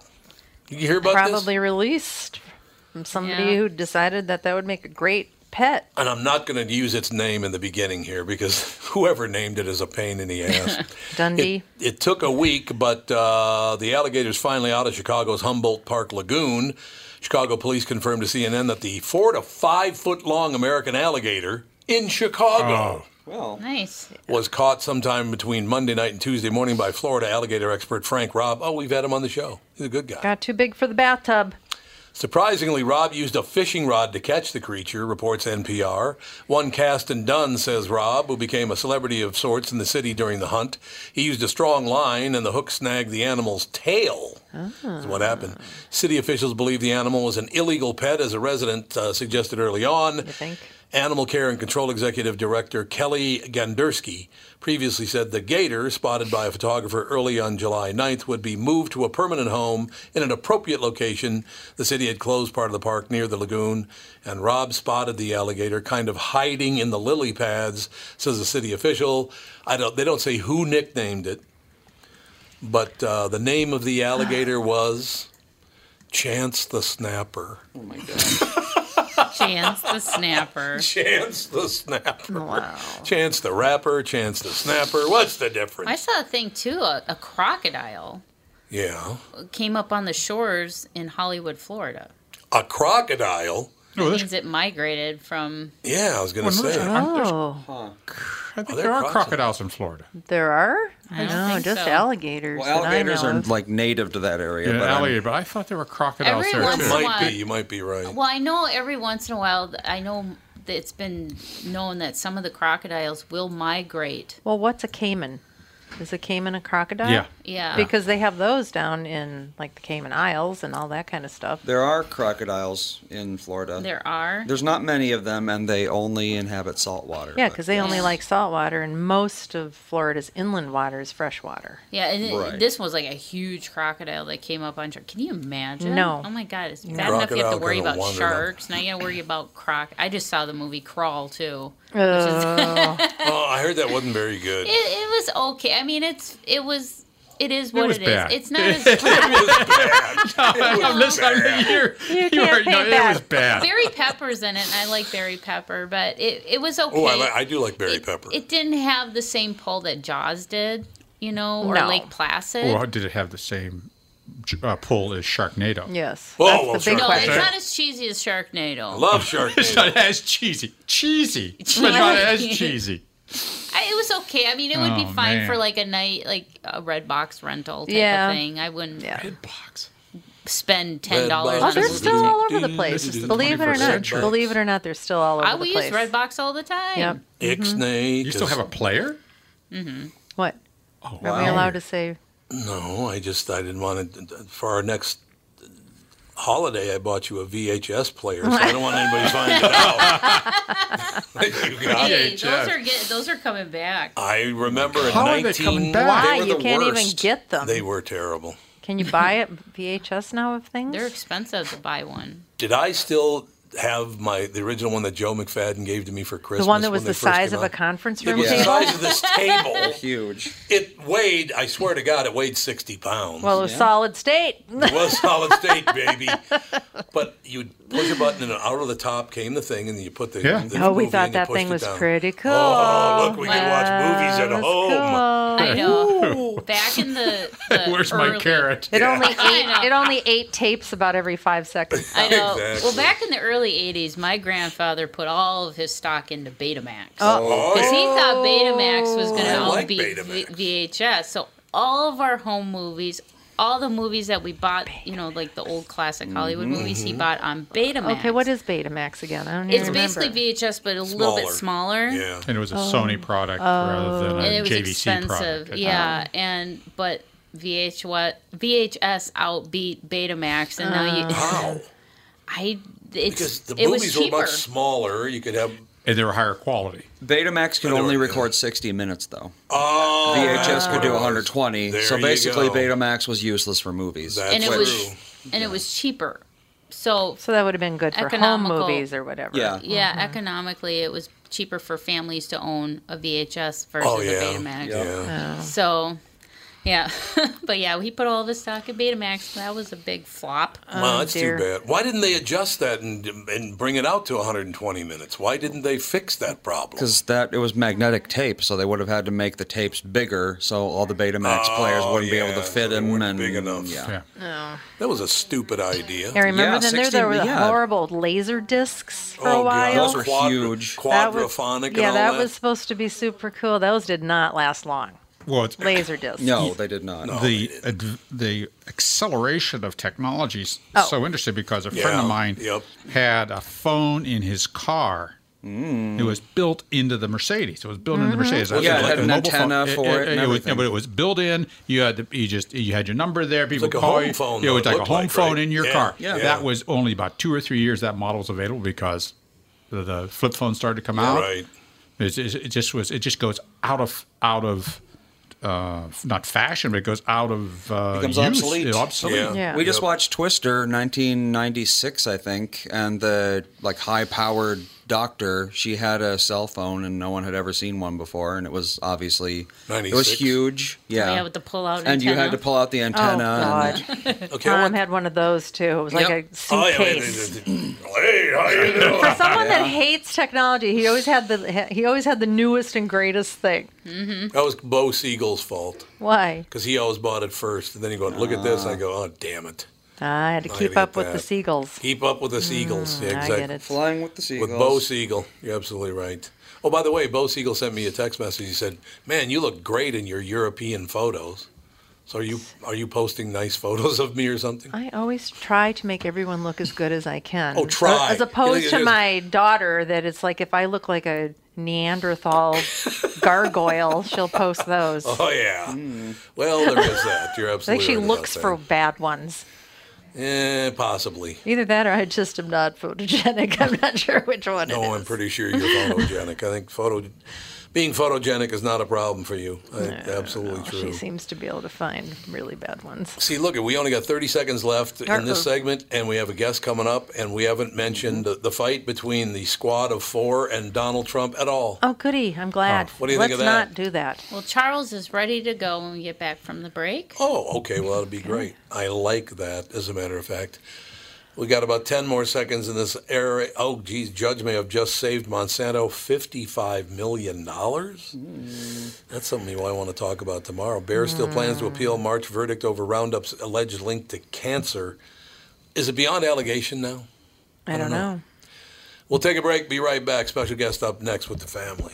[SPEAKER 1] You hear about this?
[SPEAKER 3] Probably released from somebody
[SPEAKER 5] Yeah.
[SPEAKER 3] who decided that that would make a great pet.
[SPEAKER 1] And I'm not going to use its name in the beginning here because whoever named it is a pain in the ass.
[SPEAKER 3] Dundee.
[SPEAKER 1] It, it took a week, but uh, the alligator's finally out of Chicago's Humboldt Park Lagoon. Chicago police confirmed to CNN that the four to five foot long American alligator in Chicago Oh.
[SPEAKER 4] Well,
[SPEAKER 5] Nice.
[SPEAKER 1] was caught sometime between Monday night and Tuesday morning by Florida alligator expert Frank Robb. Oh, we've had him on the show. He's a good guy.
[SPEAKER 3] Got too big for the bathtub.
[SPEAKER 1] Surprisingly, Robb used a fishing rod to catch the creature, reports NPR. One cast and done, says Robb, who became a celebrity of sorts in the city during the hunt. He used a strong line, and the hook snagged the animal's tail. Is what happened. City officials believe the animal was an illegal pet, as a resident uh, suggested early on.
[SPEAKER 3] You think?
[SPEAKER 1] Animal Care and Control Executive Director Kelley Gandurski previously said the gator, spotted by a photographer early on July 9th, would be moved to a permanent home in an appropriate location. The city had closed part of the park near the lagoon, and Robb spotted the alligator kind of hiding in the lily pads, says a city official. I don't, they don't say who nicknamed it, but uh, the name of the alligator was Chance the Snapper.
[SPEAKER 4] oh my god.
[SPEAKER 5] Chance the snapper.
[SPEAKER 1] Chance the Snapper.
[SPEAKER 3] Wow.
[SPEAKER 1] Chance the Rapper, Chance the Snapper. What's the difference?
[SPEAKER 5] I saw a thing too. A, a crocodile
[SPEAKER 1] yeah.
[SPEAKER 5] came up on the shores in Hollywood, Florida.
[SPEAKER 1] A crocodile.
[SPEAKER 2] Oh,
[SPEAKER 5] It means it migrated from.
[SPEAKER 1] Yeah, I was going to oh,
[SPEAKER 2] Well,
[SPEAKER 1] say.
[SPEAKER 2] aren't there-
[SPEAKER 3] Oh,
[SPEAKER 2] I think
[SPEAKER 1] Oh,
[SPEAKER 2] there
[SPEAKER 1] they're
[SPEAKER 2] are
[SPEAKER 1] crocs.
[SPEAKER 2] crocodiles in Florida.
[SPEAKER 3] there are?
[SPEAKER 5] I don't
[SPEAKER 3] no, just
[SPEAKER 5] so.
[SPEAKER 3] alligators.
[SPEAKER 4] Well, alligators are like native to that area.
[SPEAKER 2] Yeah,
[SPEAKER 4] but I'm-
[SPEAKER 2] alligator, but I thought there were crocodiles
[SPEAKER 5] Every
[SPEAKER 2] there
[SPEAKER 5] once
[SPEAKER 2] too.
[SPEAKER 5] in
[SPEAKER 1] might
[SPEAKER 5] while-
[SPEAKER 1] be. You might be right.
[SPEAKER 5] Well, I know every once in a while, I know that it's been known that some of the crocodiles will migrate.
[SPEAKER 3] Well, what's a caiman? Is a caiman a crocodile?
[SPEAKER 2] Yeah.
[SPEAKER 5] Yeah.
[SPEAKER 3] Because they have those down in like the Cayman Isles and all that kind of stuff.
[SPEAKER 4] there are crocodiles in Florida.
[SPEAKER 5] there are.
[SPEAKER 4] There's not many of them, and they only inhabit salt water.
[SPEAKER 3] Yeah, because they only like salt water, and most of Florida's inland water is fresh water.
[SPEAKER 5] Yeah, and
[SPEAKER 4] Right.
[SPEAKER 5] this was like a huge crocodile that came up on. shore. Can you imagine?
[SPEAKER 3] No.
[SPEAKER 5] Oh my god, it's bad enough you have to worry about
[SPEAKER 1] wandered up.
[SPEAKER 5] sharks. Now you got to worry about croc. I just saw the movie Crawl too.
[SPEAKER 3] Oh,
[SPEAKER 1] oh, I heard that wasn't very good.
[SPEAKER 5] It, it was okay. I mean, it's it was it is what
[SPEAKER 2] was
[SPEAKER 5] it is.
[SPEAKER 2] bad.
[SPEAKER 5] It's not as
[SPEAKER 1] it was bad. It was
[SPEAKER 2] I mean,
[SPEAKER 1] bad.
[SPEAKER 2] you're,
[SPEAKER 3] You
[SPEAKER 2] you
[SPEAKER 3] can't
[SPEAKER 2] are, no, it was bad.
[SPEAKER 5] Barry Pepper's in it, and I like Barry Pepper, but it, it was okay.
[SPEAKER 1] Oh, I, li- I do like Barry
[SPEAKER 5] it,
[SPEAKER 1] Pepper.
[SPEAKER 5] It didn't have the same pull that Jaws did, you know, or
[SPEAKER 3] No.
[SPEAKER 5] Lake Placid.
[SPEAKER 2] Or did it have the same uh, pull is Sharknado.
[SPEAKER 3] Yes.
[SPEAKER 1] Whoa,
[SPEAKER 3] That's
[SPEAKER 1] well,
[SPEAKER 3] the big
[SPEAKER 1] sure.
[SPEAKER 5] No, it's not as cheesy as Sharknado.
[SPEAKER 1] I
[SPEAKER 2] Love
[SPEAKER 1] Sharknado.
[SPEAKER 2] It's not as cheesy. Cheesy. But not as cheesy.
[SPEAKER 5] I, it was okay. I mean, it would be
[SPEAKER 2] Oh,
[SPEAKER 5] fine
[SPEAKER 2] man.
[SPEAKER 5] for like a night, like a red box rental type
[SPEAKER 3] Yeah.
[SPEAKER 5] of thing. I wouldn't
[SPEAKER 3] Yeah.
[SPEAKER 2] Box.
[SPEAKER 5] spend ten dollars
[SPEAKER 3] Oh,
[SPEAKER 5] on a
[SPEAKER 3] they're still all over the
[SPEAKER 1] Dude,
[SPEAKER 3] place.
[SPEAKER 1] this is
[SPEAKER 3] Believe it or not,
[SPEAKER 2] century.
[SPEAKER 3] believe it or not, they're still all over
[SPEAKER 5] I
[SPEAKER 3] the
[SPEAKER 5] we
[SPEAKER 3] place.
[SPEAKER 5] use Redbox all the time.
[SPEAKER 3] Yep.
[SPEAKER 1] Ixnay.
[SPEAKER 2] You still have a player? Mm-hmm.
[SPEAKER 3] What?
[SPEAKER 2] Oh,
[SPEAKER 3] Are we allowed to say?
[SPEAKER 1] No, I just I didn't want to. For our next holiday, I bought you a VHS player, so I don't want anybody finding it out. you got
[SPEAKER 5] Hey,
[SPEAKER 1] it.
[SPEAKER 5] those are get, those are coming back.
[SPEAKER 1] I remember in
[SPEAKER 2] How are they
[SPEAKER 1] 19.
[SPEAKER 2] back?
[SPEAKER 3] Why
[SPEAKER 1] were
[SPEAKER 3] you
[SPEAKER 1] the
[SPEAKER 3] can't even get them?
[SPEAKER 1] They were terrible.
[SPEAKER 3] Can you buy it VHS now of things?
[SPEAKER 5] They're expensive to buy one.
[SPEAKER 1] Did I still have my the original one that Joe McFadden gave to me for Christmas?
[SPEAKER 3] the one that was the
[SPEAKER 1] first
[SPEAKER 3] size
[SPEAKER 1] came
[SPEAKER 3] of a
[SPEAKER 1] out?
[SPEAKER 3] conference
[SPEAKER 1] It
[SPEAKER 3] room
[SPEAKER 1] was the size of this table.
[SPEAKER 4] Huge.
[SPEAKER 1] It weighed. I swear to God, it weighed sixty pounds.
[SPEAKER 3] Well, it was solid state.
[SPEAKER 1] It was solid state, baby. But you'd push a button and out of the top came the thing, and then you put the.
[SPEAKER 2] Yeah.
[SPEAKER 1] the
[SPEAKER 3] oh, we thought that thing was
[SPEAKER 1] down.
[SPEAKER 3] pretty cool.
[SPEAKER 1] Oh, look, we can watch movies at home.
[SPEAKER 3] cool.
[SPEAKER 5] I know. Back in the, the
[SPEAKER 2] Where's my carrot?
[SPEAKER 3] It only ate. It only ate tapes about every five seconds.
[SPEAKER 5] I know.
[SPEAKER 1] Exactly.
[SPEAKER 5] Well, back in the early '80s, my grandfather put all of his stock into Betamax
[SPEAKER 1] Oh, oh
[SPEAKER 5] because he thought Betamax was going to
[SPEAKER 1] like
[SPEAKER 5] outbeat
[SPEAKER 1] Betamax.
[SPEAKER 5] v- VHS. So all of our home movies, all the movies that we bought, you know, like the old classic Hollywood mm-hmm. movies, he mm-hmm. bought on Betamax.
[SPEAKER 3] Okay, what is Betamax again? I don't even
[SPEAKER 5] It's
[SPEAKER 3] remember.
[SPEAKER 5] basically VHS, but a little bit
[SPEAKER 1] Smaller.
[SPEAKER 5] smaller.
[SPEAKER 1] Yeah.
[SPEAKER 2] And it was a oh. Sony product rather than a
[SPEAKER 5] and it was
[SPEAKER 2] JVC
[SPEAKER 5] expensive.
[SPEAKER 2] product.
[SPEAKER 5] Yeah, and but VH what VHS outbeat Betamax, and now you.
[SPEAKER 1] Wow.
[SPEAKER 5] I it's
[SPEAKER 1] Because the
[SPEAKER 5] it was
[SPEAKER 1] movies were much smaller. You could have.
[SPEAKER 2] And they were higher quality.
[SPEAKER 4] Betamax could
[SPEAKER 1] They were-
[SPEAKER 4] only record 60 minutes, though.
[SPEAKER 1] Oh,
[SPEAKER 4] VHS could do 120.
[SPEAKER 1] There
[SPEAKER 4] so
[SPEAKER 1] you
[SPEAKER 4] basically,
[SPEAKER 1] go.
[SPEAKER 4] Betamax was useless for movies.
[SPEAKER 1] That's
[SPEAKER 5] and it
[SPEAKER 1] true.
[SPEAKER 5] was and it was cheaper. So
[SPEAKER 3] So that would have been good for home movies or whatever.
[SPEAKER 4] Yeah.
[SPEAKER 5] yeah, mm-hmm. economically it was cheaper for families to own a VHS versus
[SPEAKER 1] Oh
[SPEAKER 5] a
[SPEAKER 1] yeah.
[SPEAKER 5] Betamax.
[SPEAKER 1] Yeah.
[SPEAKER 5] So yeah, but yeah, he put all the stock in Betamax. That was a big flop.
[SPEAKER 1] Well, oh, that's
[SPEAKER 3] dear.
[SPEAKER 1] too bad. Why didn't they adjust that and and bring it out to 120 minutes? Why didn't they fix that problem?
[SPEAKER 4] Because that it was magnetic tape, so they would have had to make the tapes bigger, so all the Betamax oh, players
[SPEAKER 1] Oh,
[SPEAKER 4] wouldn't be able to fit
[SPEAKER 1] they
[SPEAKER 4] them.
[SPEAKER 1] weren't
[SPEAKER 4] And
[SPEAKER 1] big enough.
[SPEAKER 4] Yeah.
[SPEAKER 2] Yeah. Oh.
[SPEAKER 1] that was a stupid idea.
[SPEAKER 3] I remember
[SPEAKER 4] Yeah,
[SPEAKER 3] then there, there were the
[SPEAKER 4] yeah.
[SPEAKER 3] horrible laser discs for
[SPEAKER 1] oh,
[SPEAKER 3] a while.
[SPEAKER 1] God.
[SPEAKER 4] Those were
[SPEAKER 1] Quadra-
[SPEAKER 4] huge.
[SPEAKER 3] That was-
[SPEAKER 1] Quadraphonic and
[SPEAKER 3] yeah,
[SPEAKER 1] all
[SPEAKER 3] that
[SPEAKER 1] that.
[SPEAKER 3] was supposed to be super cool. Those did not last long.
[SPEAKER 2] Well, it's,
[SPEAKER 3] Laser discs.
[SPEAKER 4] No, they did not.
[SPEAKER 2] the ad, the acceleration of technology is
[SPEAKER 3] Oh.
[SPEAKER 2] so interesting because a friend
[SPEAKER 1] Yeah,
[SPEAKER 2] of mine
[SPEAKER 1] yep.
[SPEAKER 2] had a phone in his car. Mm. It was built into the Mercedes. It was built into the mm-hmm. Mercedes. That's
[SPEAKER 4] Yeah, it
[SPEAKER 2] like
[SPEAKER 4] had
[SPEAKER 2] a
[SPEAKER 4] an
[SPEAKER 2] mobile phone.
[SPEAKER 4] antenna for it and
[SPEAKER 2] was,
[SPEAKER 4] everything.
[SPEAKER 2] but it was built in. You had to, you just you had your number there. People
[SPEAKER 1] like a
[SPEAKER 2] call
[SPEAKER 1] home
[SPEAKER 2] you.
[SPEAKER 1] phone,
[SPEAKER 2] Yeah, it was like a home
[SPEAKER 1] like,
[SPEAKER 2] phone
[SPEAKER 1] right?
[SPEAKER 2] in your
[SPEAKER 1] Yeah,
[SPEAKER 2] car.
[SPEAKER 1] yeah. yeah.
[SPEAKER 2] That was only about two or three years that model was available because the, the flip phone started to come out.
[SPEAKER 1] right.
[SPEAKER 2] It's, it's, it just was. It just goes out of out of uh, not fashion, but it goes out of uh,
[SPEAKER 4] Becomes
[SPEAKER 2] use.
[SPEAKER 4] obsolete.
[SPEAKER 2] It's obsolete.
[SPEAKER 1] Yeah.
[SPEAKER 3] Yeah.
[SPEAKER 4] We just
[SPEAKER 1] Yep.
[SPEAKER 4] watched Twister, 1996, I think, and the like high-powered doctor. She had a cell phone, and no one had ever seen one before, and it was obviously it was huge. Yeah,
[SPEAKER 5] Yeah, with the pull-out
[SPEAKER 4] and you had to pull out the
[SPEAKER 3] Oh
[SPEAKER 4] antenna.
[SPEAKER 3] God,
[SPEAKER 4] and-
[SPEAKER 1] Okay.
[SPEAKER 3] Tom
[SPEAKER 1] what-
[SPEAKER 3] had one of those too. It was like
[SPEAKER 4] Yep.
[SPEAKER 3] a
[SPEAKER 1] Oh, yeah,
[SPEAKER 3] suitcase.
[SPEAKER 1] doing?
[SPEAKER 3] For someone that hates technology, he always had the he always had the newest and greatest thing.
[SPEAKER 1] That was Bo Siegel's fault
[SPEAKER 3] Why?
[SPEAKER 1] because he always bought it first, and then he go, "Look at this." Ah. I go, "Oh, damn it!
[SPEAKER 3] I had to keep up with the seagulls.
[SPEAKER 1] Keep up with the Seagulls." yeah,
[SPEAKER 3] Mm, I get it.
[SPEAKER 4] Flying with the Seagulls.
[SPEAKER 1] With Bo Siegel, you're absolutely right. Oh, by the way, Bo Siegel sent me a text message. He said, "Man, you look great in your European photos." So are you are you posting nice photos of me or something?
[SPEAKER 3] I always try to make everyone look as good as I can.
[SPEAKER 1] Oh, try.
[SPEAKER 3] As opposed
[SPEAKER 1] You
[SPEAKER 3] to
[SPEAKER 1] think it is-
[SPEAKER 3] my daughter, that it's like if I look like a Neanderthal gargoyle, she'll post those.
[SPEAKER 1] Oh yeah. Well, there is that. You're
[SPEAKER 3] I
[SPEAKER 1] absolutely.
[SPEAKER 3] think she
[SPEAKER 1] right
[SPEAKER 3] looks for bad ones.
[SPEAKER 1] Eh, possibly.
[SPEAKER 3] Either that or I just am not photogenic. I'm not sure which one
[SPEAKER 1] No, I'm pretty sure you're photogenic. I think photo, being photogenic is not a problem for you. I absolutely
[SPEAKER 3] Oh,
[SPEAKER 1] true.
[SPEAKER 3] She seems to be able to find really bad ones.
[SPEAKER 1] See, look, we only got 30 seconds left in this segment, and we have a guest coming up, and we haven't mentioned the, the fight between the squad of four and Donald Trump at all.
[SPEAKER 3] Oh, goody. I'm glad.
[SPEAKER 1] Oh, what do you
[SPEAKER 3] Let's
[SPEAKER 1] think of that?
[SPEAKER 3] Let's not do that.
[SPEAKER 5] Well, Charles is ready to go when we get back from the break.
[SPEAKER 1] Oh, okay. Well, that'll be great. I like that, as a matter of fact. We got about 10 more seconds in this area. Oh, geez, Judge may have just saved Monsanto $55 million. Mm. That's something I want to talk about tomorrow. Bayer mm. still plans to appeal March verdict over Roundup's alleged link to cancer. Is it beyond allegation now?
[SPEAKER 3] I, I don't, don't know. know.
[SPEAKER 1] We'll take a break, be right back. Special guest up next with the family.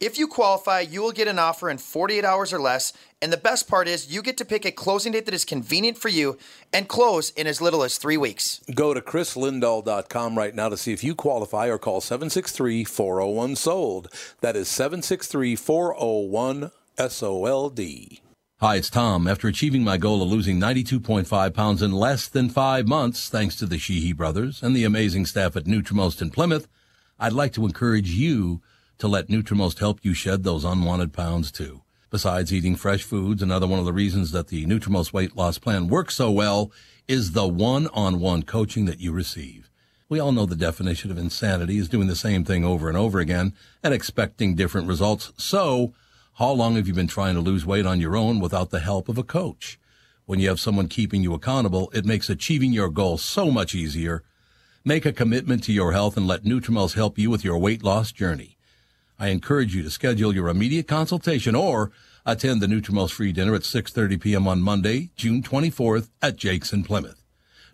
[SPEAKER 11] If you qualify, you will get an offer in 48 hours or less. And the best part is, you get to pick a closing date that is convenient for you and close in as little as three weeks.
[SPEAKER 1] Go to chrislindahl.com right now to see if you qualify or call 763 401 SOLD. That is 763 401 SOLD. Hi, it's Tom. After achieving my goal of losing 92.5 pounds in less than five months, thanks to the Sheehy brothers and the amazing staff at Nutrimost in Plymouth, I'd like to encourage you to let Nutrimost help you shed those unwanted pounds too. Besides eating fresh foods, another one of the reasons that the Nutrimost weight loss plan works so well is the one-on-one coaching that you receive. We all know the definition of insanity is doing the same thing over and over again and expecting different results. So, how long have you been trying to lose weight on your own without the help of a coach? When you have someone keeping you accountable, it makes achieving your goal so much easier. Make a commitment to your health and let Nutrimost help you with your weight loss journey. I encourage you to schedule your immediate consultation or attend the Nutrimost free dinner at 6.30 p.m. on Monday, June 24th at Jake's in Plymouth.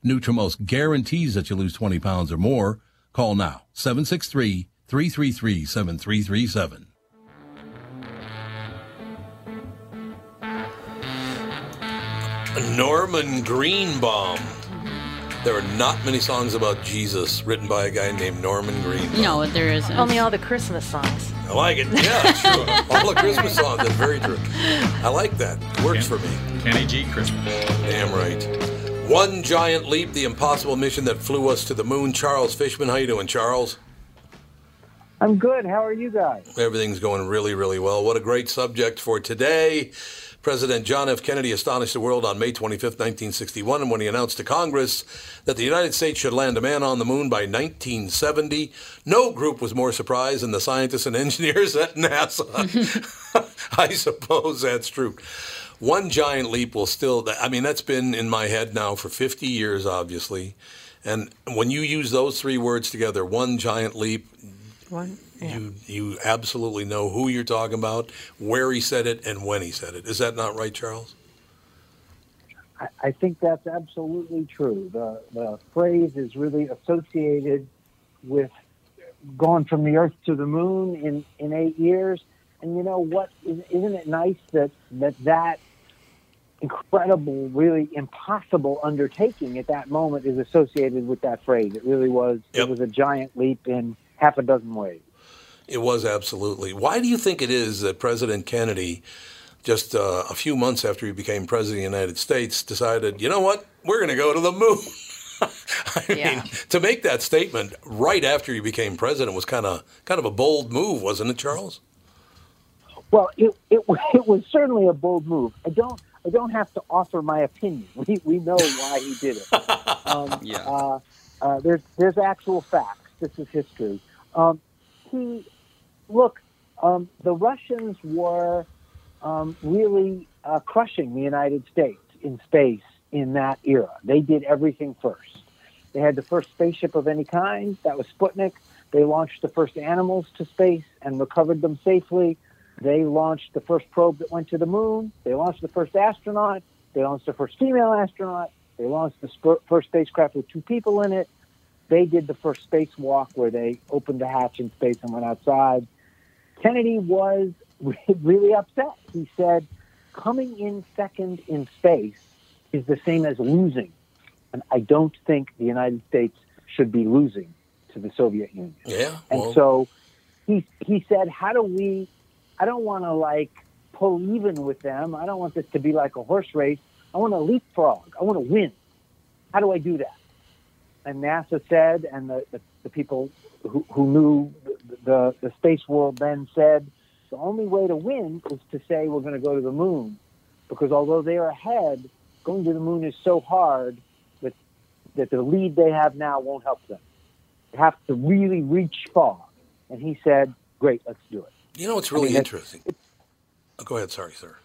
[SPEAKER 1] Nutrimost guarantees that you lose 20 pounds or more. Call now, 763-333-7337. Norman Greenbaum. There are not many songs about Jesus written by a guy named Norman Greenbaum.
[SPEAKER 5] No, there isn't.
[SPEAKER 3] Only all the Christmas songs.
[SPEAKER 1] I like it. Yeah, true. All the Christmas songs. That's very true. I like that. Works Ken, for me.
[SPEAKER 2] Kenny G. Christmas.
[SPEAKER 1] Damn right. One giant leap, the impossible mission that flew us to the moon. Charles Fishman, how you doing, Charles?
[SPEAKER 12] I'm good. How are you guys?
[SPEAKER 1] Everything's going really, really well. What a great subject for today. President John F. Kennedy astonished the world on May 25, 1961, when he announced to Congress that the United States should land a man on the moon by 1970. No group was more surprised than the scientists and engineers at NASA. I suppose that's true. One giant leap will still, I mean, that's been in my head now for 50 years, obviously. And when you use those three words together, one giant leap,
[SPEAKER 3] one yeah.
[SPEAKER 1] You you absolutely know who you're talking about, where he said it, and when he said it. Is that not right, Charles?
[SPEAKER 12] I, I think that's absolutely true. The the phrase is really associated with going from the Earth to the Moon in in eight years. And you know what? Isn't it nice that that that incredible, really impossible undertaking at that moment is associated with that phrase. It really was. Yep. It was a giant leap in half a dozen ways.
[SPEAKER 1] It was absolutely. Why do you think it is that President Kennedy, just uh, a few months after he became president of the United States, decided, you know what, we're going to go to the moon? I yeah. mean, to make that statement right after he became president was kind of kind of a bold move, wasn't it, Charles?
[SPEAKER 12] Well, it, it it was certainly a bold move. I don't I don't have to offer my opinion. We we know why he did it. Um, yeah. Uh, uh, there's there's actual facts. This is history. Um, he look, um, the Russians were um, really uh, crushing the United States in space in that era. They did everything first. They had the first spaceship of any kind, that was Sputnik. They launched the first animals to space and recovered them safely. They launched the first probe that went to the moon. They launched the first astronaut. They launched the first female astronaut. They launched the sp- first spacecraft with two people in it. They did the first spacewalk where they opened the hatch in space and went outside. Kennedy was really upset. He said, coming in second in space is the same as losing. And I don't think the United States should be losing to the Soviet Union.
[SPEAKER 1] Yeah.
[SPEAKER 12] And
[SPEAKER 1] well,
[SPEAKER 12] so he he said, "How do we? I don't want to like pull even with them. I don't want this to be like a horse race. I want to leapfrog. I want to win. How do I do that?" And NASA said, and the the, the people who, who knew the, the space world then said, the only way to win is to say we're going to go to the moon, because although they are ahead, going to the moon is so hard that that the lead they have now won't help them. They have to really reach far. And he said, "Great, let's do it."
[SPEAKER 1] You know, it's really
[SPEAKER 12] I mean,
[SPEAKER 1] interesting. Oh, go ahead. Sorry, sir.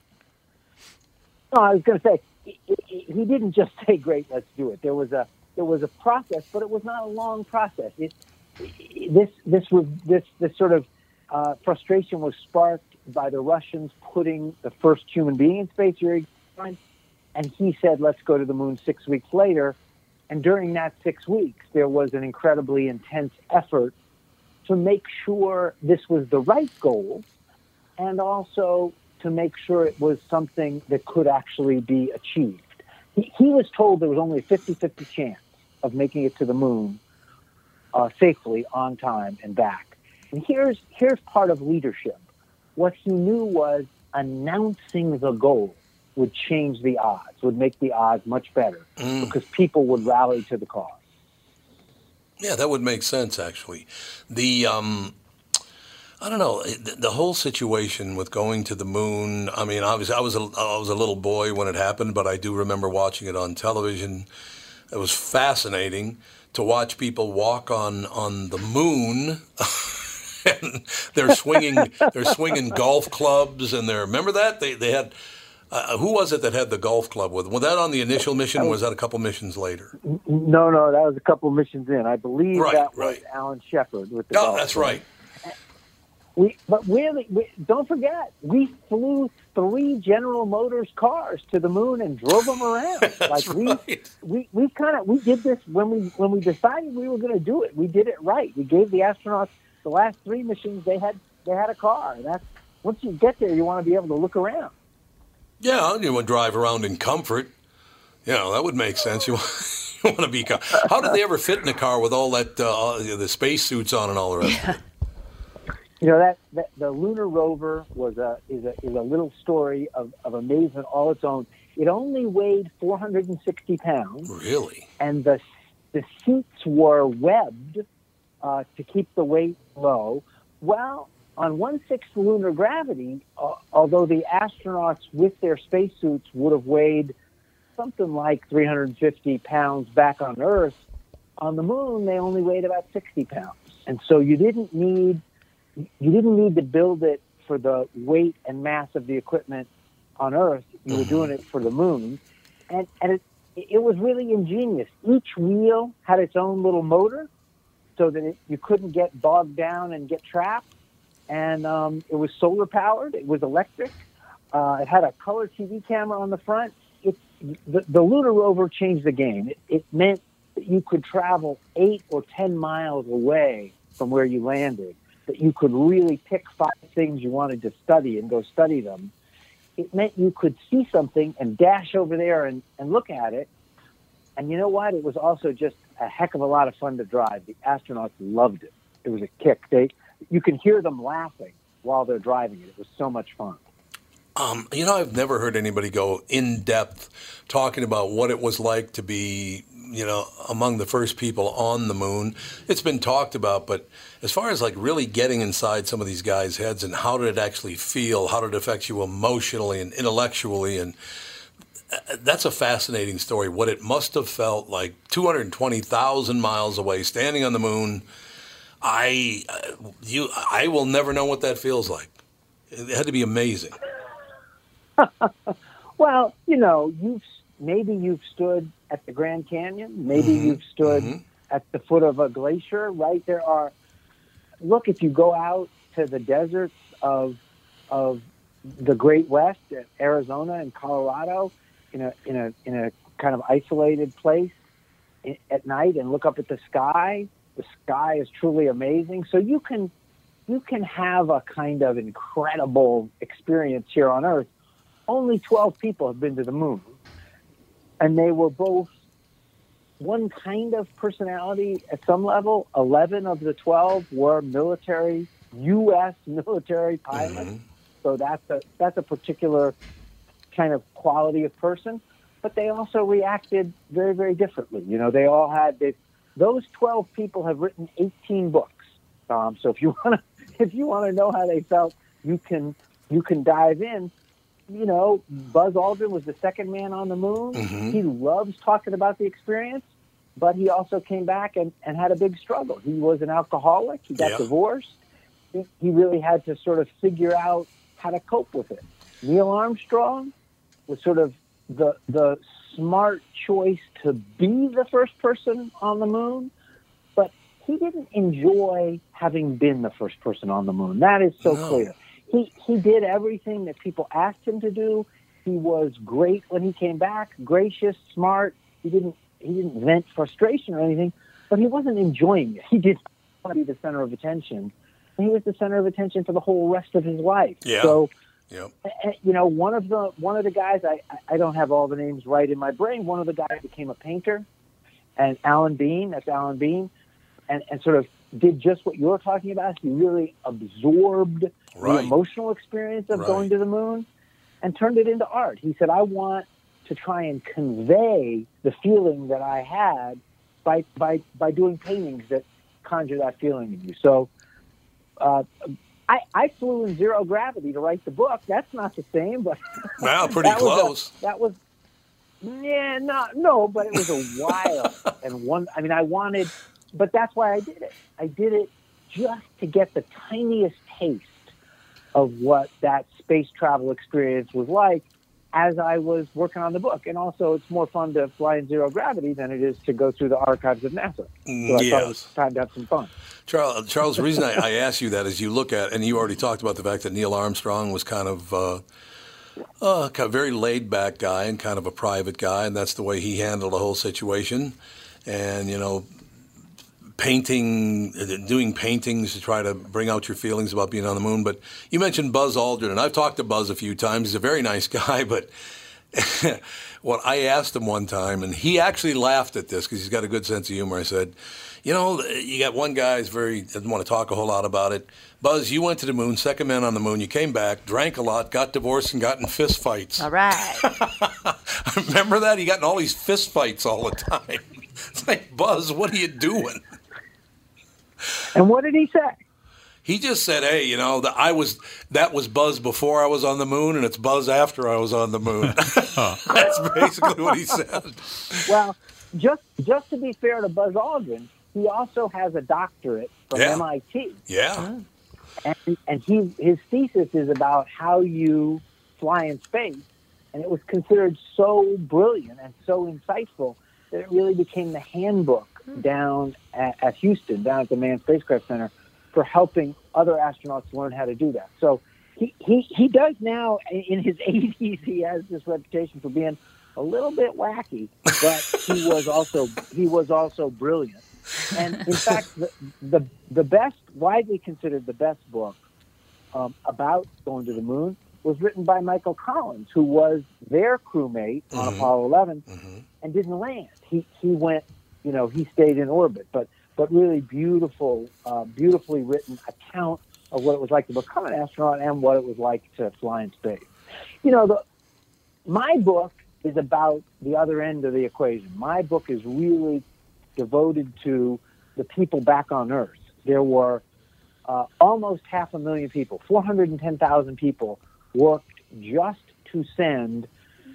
[SPEAKER 12] No, I was going to say he, he didn't just say, "Great, let's do it." There was a there was a process, but it was not a long process. It, this this was this this sort of uh, frustration was sparked by the Russians putting the first human being in space, Yuri Gagarin, and he said, "Let's go to the moon." Six weeks later, and during that six weeks, there was an incredibly intense effort to make sure this was the right goal, and also to make sure it was something that could actually be achieved. He, he was told there was only a 50-50 chance of making it to the moon uh, safely, on time, and back. And here's here's part of leadership. What he knew was announcing the goal would change the odds, would make the odds much better
[SPEAKER 1] Mm.
[SPEAKER 12] because people would rally to the cause.
[SPEAKER 1] Yeah, that would make sense actually. The um, I don't know the, the whole situation with going to the moon. I mean, obviously, I was a, I was a little boy when it happened, but I do remember watching it on television. It was fascinating to watch people walk on on the moon. and they're swinging they're swinging golf clubs and they're remember that they they had uh, who was it that had the golf club with was that on the initial mission or was that a couple missions later
[SPEAKER 12] No, no, that was a couple missions in. I believe
[SPEAKER 1] Right,
[SPEAKER 12] that was
[SPEAKER 1] right.
[SPEAKER 12] Alan Shepard with the.
[SPEAKER 1] oh
[SPEAKER 12] golf
[SPEAKER 1] that's
[SPEAKER 12] club.
[SPEAKER 1] right
[SPEAKER 12] We, but really, we, don't forget, we flew three General Motors cars to the moon and drove them around. like we, we, we kind of we did this when we when we decided we were going to do it. We did it right. We gave the astronauts the last three missions. They had they had a car. That's once you get there, you want to be able to look around.
[SPEAKER 1] Yeah, you would drive around in comfort. You know, that would make sense. You, you want to be. How did they ever fit in a car with all that, uh, the space suits on and all the rest? of it?
[SPEAKER 12] You know that, that the lunar rover was a is a is a little story of, of amazement all its own. It only weighed 460 pounds.
[SPEAKER 1] Really?
[SPEAKER 12] and the the seats were webbed uh, to keep the weight low. Well, on one sixth lunar gravity, uh, although the astronauts with their spacesuits would have weighed something like 350 pounds back on Earth, on the moon they only weighed about 60 pounds, and so you didn't need you didn't need to build it for the weight and mass of the equipment on Earth. You were doing it for the moon, and and it it was really ingenious. Each wheel had its own little motor, so that it, you couldn't get bogged down and get trapped. And um, it was solar powered. It was electric. Uh, it had a color TV camera on the front. It, the, the lunar rover changed the game. It, it meant that you could travel eight or ten miles away from where you landed. That you could really pick five things you wanted to study and go study them it meant you could see something and dash over there and, and look at it. And you know what? It was also just a heck of a lot of fun to drive. The astronauts loved it. It was a kick. They, you can hear them laughing while they're driving it. It was so much fun.
[SPEAKER 1] Um, you know, I've never heard anybody go in depth talking about what it was like to be, you know, among the first people on the moon. It's been talked about, but as far as like really getting inside some of these guys' heads and how did it actually feel, how did it affect you emotionally and intellectually, and uh, that's a fascinating story. What it must have felt like 220,000 miles away, standing on the moon. I, uh, you, I will never know what that feels like. It had to be amazing.
[SPEAKER 12] Well, you know, you've maybe you've stood at the Grand Canyon. Maybe
[SPEAKER 1] Mm-hmm.
[SPEAKER 12] you've stood at the foot of a glacier. Right there are. Look, if you go out to the deserts of of the Great West, Arizona and Colorado, in a in a in a kind of isolated place at night, and look up at the sky, the sky is truly amazing. So you can you can have a kind of incredible experience here on Earth only 12 people have been to the moon. And they were both one kind of personality at some level. Eleven of the twelve were military, U.S. military pilots. Mm-hmm. So that's a that's a particular kind of quality of person. But they also reacted very very differently. You know, they all had they, those twelve people have written eighteen books. Um, so if you want to if you want to know how they felt, you can you can dive in you know, Buzz Aldrin was the second man on the moon. Mm-hmm. He loves talking about the experience, but he also came back and, and had a big struggle. He was an alcoholic. He got divorced. He, he really had to sort of figure out how to cope with it. Neil Armstrong was sort of the the smart choice to be the first person on the moon, but he didn't enjoy having been the first person on the moon. That is so no. clear he he did everything that people asked him to do. He was great when he came back, gracious, smart. He didn't he didn't vent frustration or anything, but he wasn't enjoying it. He did want to be the center of attention, and he was the center of attention for the whole rest of his life.
[SPEAKER 1] Yeah.
[SPEAKER 12] So,
[SPEAKER 1] yep.
[SPEAKER 12] you know, one of the one of the guys I I don't have all the names right in my brain. One of the guys became a painter, and Alan Bean. That's Alan Bean, and and sort of did just what you're talking about. He really absorbed right. the emotional experience of right. going to the moon and turned it into art. He said, I want to try and convey the feeling that I had by, by, by doing paintings that conjure that feeling in you. So uh, I, I flew in zero gravity to write the book. That's not the same, but
[SPEAKER 1] wow, pretty
[SPEAKER 12] that
[SPEAKER 1] close.
[SPEAKER 12] Was a, that was yeah, no, no, but it was a while and one. I mean, I wanted but that's why I did it. I did it just to get the tiniest taste of what that space travel experience was like as I was working on the book. And also, it's more fun to fly in zero gravity than it is to go through the archives of NASA. So I thought it was time to have some fun.
[SPEAKER 1] Charles, Charles the reason I, I ask you that is you look at, and you already talked about the fact that Neil Armstrong was kind of. Uh, uh, kind of very laid back guy and kind of a private guy, and that's the way he handled the whole situation. And you know, painting, uh, doing paintings to try to bring out your feelings about being on the moon. But you mentioned Buzz Aldrin, and I've talked to Buzz a few times. He's a very nice guy, but what I asked him one time, and he actually laughed at this because he's got a good sense of humor. I said, "You know, you got one guy who's very doesn't want to talk a whole lot about it. Buzz, you went to the moon, second man on the moon. You came back, drank a lot, got divorced, and got in fist fights.
[SPEAKER 3] All right.
[SPEAKER 1] Remember that? He got in all these fist fights all the time. It's like, Buzz, what are you doing?
[SPEAKER 12] And what did he say?
[SPEAKER 1] He just said, "Hey, you know, that I was that was Buzz before I was on the moon, and it's Buzz after I was on the moon." That's basically what he said.
[SPEAKER 12] Well, just just to be fair to Buzz Aldrin, he also has a doctorate from
[SPEAKER 1] yeah.
[SPEAKER 12] MIT.
[SPEAKER 1] Yeah.
[SPEAKER 12] And and he his thesis is about how you fly in space, and it was considered so brilliant and so insightful that it really became the handbook down at, at Houston, down at the Manned Spacecraft Center, for helping other astronauts learn how to do that. So he, he, he does now, in his 80s, he has this reputation for being a little bit wacky, but he was also he was also brilliant. And in fact, the, the, the best, widely considered the best book um, about going to the moon was written by Michael Collins, who was their crewmate on mm-hmm. Apollo 11 mm-hmm. and didn't land. He he went you know, he stayed in orbit. But but really beautiful, uh, beautifully written account of what it was like to become an astronaut and what it was like to fly in space. You know, the, my book is about the other end of the equation. My book is really devoted to the people back on Earth. There were uh, almost half a million people, 410,000 people worked just to send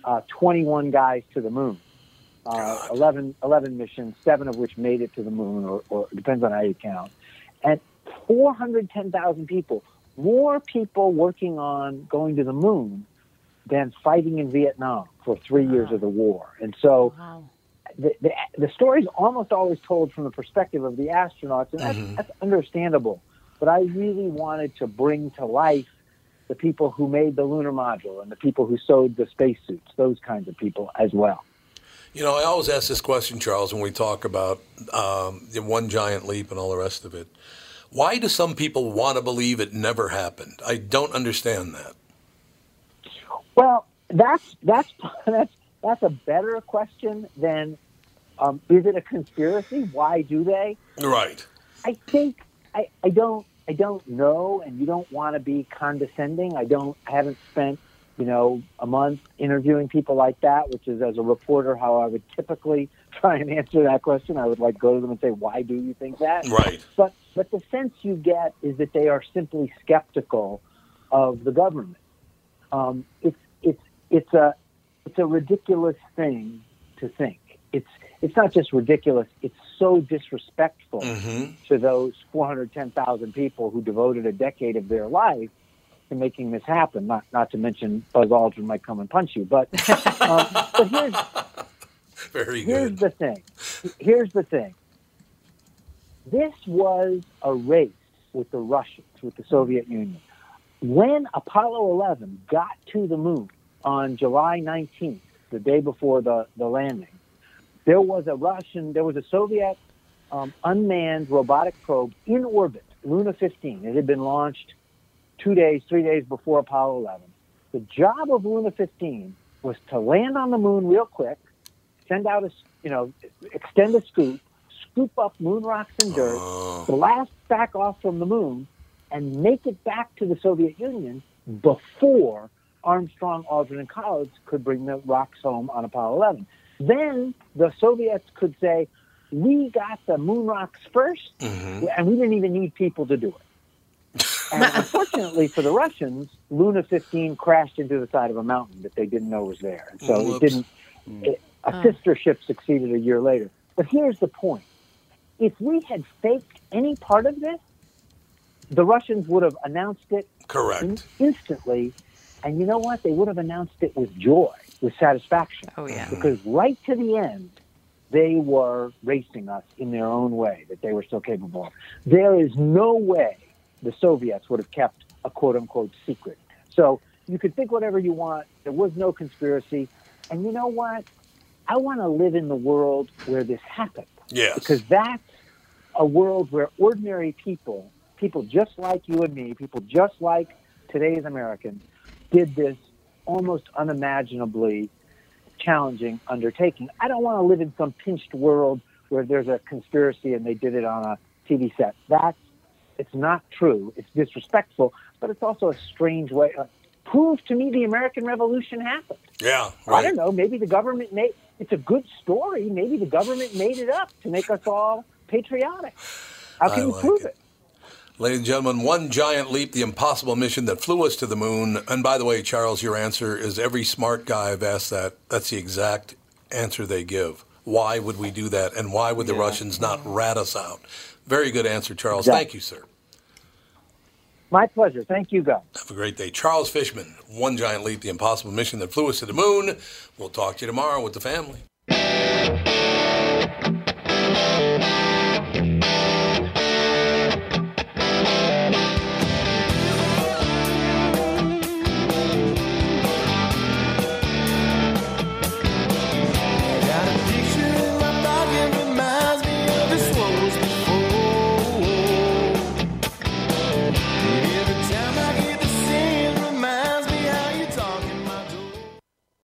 [SPEAKER 12] uh, 21 guys to the moon uh, 11, 11 missions, seven of which made it to the moon, or, or depends on how you count. And 410,000 people, more people working on going to the moon than fighting in Vietnam for three wow. years of the war. And so wow. the, the, the story is almost always told from the perspective of the astronauts, and that's, mm-hmm. that's understandable. But I really wanted to bring to life the people who made the lunar module and the people who sewed the spacesuits, those kinds of people as well.
[SPEAKER 1] You know, I always ask this question, Charles, when we talk about um, the one giant leap and all the rest of it. Why do some people want to believe it never happened? I don't understand that.
[SPEAKER 12] Well, that's that's that's that's a better question than um, is it a conspiracy? Why do they?
[SPEAKER 1] Right.
[SPEAKER 12] I think I, I don't I don't know, and you don't want to be condescending. I don't. I haven't spent you know a month interviewing people like that, which is as a reporter how I would typically try and answer that question. I would like go to them and say, "Why do you think that?"
[SPEAKER 1] Right.
[SPEAKER 12] But but the sense you get is that they are simply skeptical of the government. Um, it's it's it's a it's a ridiculous thing to think. It's it's not just ridiculous; it's so disrespectful
[SPEAKER 1] mm-hmm.
[SPEAKER 12] to those 410,000 people who devoted a decade of their life to making this happen. Not not to mention Buzz Aldrin might come and punch you, but um, but here's
[SPEAKER 1] very
[SPEAKER 12] here's
[SPEAKER 1] good.
[SPEAKER 12] the thing. Here's the thing. This was a race with the Russians, with the Soviet Union. When Apollo 11 got to the moon on July 19th, the day before the, the landing, there was a Russian, there was a Soviet um, unmanned robotic probe in orbit, Luna 15. It had been launched two days, three days before Apollo 11. The job of Luna 15 was to land on the moon real quick, send out a, you know, extend a scoop, scoop up moon rocks and dirt, blast back off from the moon, and make it back to the Soviet Union before Armstrong, Aldrin, and Collins could bring the rocks home on Apollo 11. Then the Soviets could say, we got the moon rocks 1st
[SPEAKER 1] Mm-hmm.
[SPEAKER 12] and we didn't even need people to do it. And unfortunately for the Russians, Luna 15 crashed into the side of a mountain that they didn't know was there. And so oh,
[SPEAKER 1] Whoops.
[SPEAKER 12] it didn't, mm. it, a sister ship succeeded a year later. But here's the point. If we had faked any part of this, the Russians would have announced it
[SPEAKER 1] Correct.
[SPEAKER 12] in- instantly. And you know what? They would have announced it with joy, with satisfaction.
[SPEAKER 3] Oh yeah.
[SPEAKER 12] Because right to the end, they were racing us in their own way that they were still capable of. There is no way the Soviets would have kept a quote unquote secret. So you could think whatever you want. There was no conspiracy. And you know what? I want to live in the world where this happened
[SPEAKER 1] Yes.
[SPEAKER 12] because that's a world where ordinary people, people just like you and me, people just like today's Americans, did this almost unimaginably challenging undertaking. I don't want to live in some pinched world where there's a conspiracy and they did it on a TV set. That's it's not true. It's disrespectful, but it's also a strange way. Uh, prove to me the American Revolution happened.
[SPEAKER 1] Yeah. Right.
[SPEAKER 12] I don't know. Maybe the government made it's a good story. Maybe the government made it up to make us all patriotic. How can
[SPEAKER 1] I
[SPEAKER 12] you
[SPEAKER 1] like
[SPEAKER 12] prove
[SPEAKER 1] it.
[SPEAKER 12] it?
[SPEAKER 1] Ladies and gentlemen, one giant leap, the impossible mission that flew us to the moon. And by the way, Charles, your answer is every smart guy I've asked that. That's the exact answer they give. Why would we do that? And why would the Russians not rat us out? Very good answer, Charles.
[SPEAKER 12] Exactly.
[SPEAKER 1] Thank you, sir.
[SPEAKER 12] My pleasure. Thank you, guys.
[SPEAKER 1] Have a great day. Charles Fishman, One Giant Leap, the impossible mission that flew us to the moon. We'll talk to you tomorrow with the family.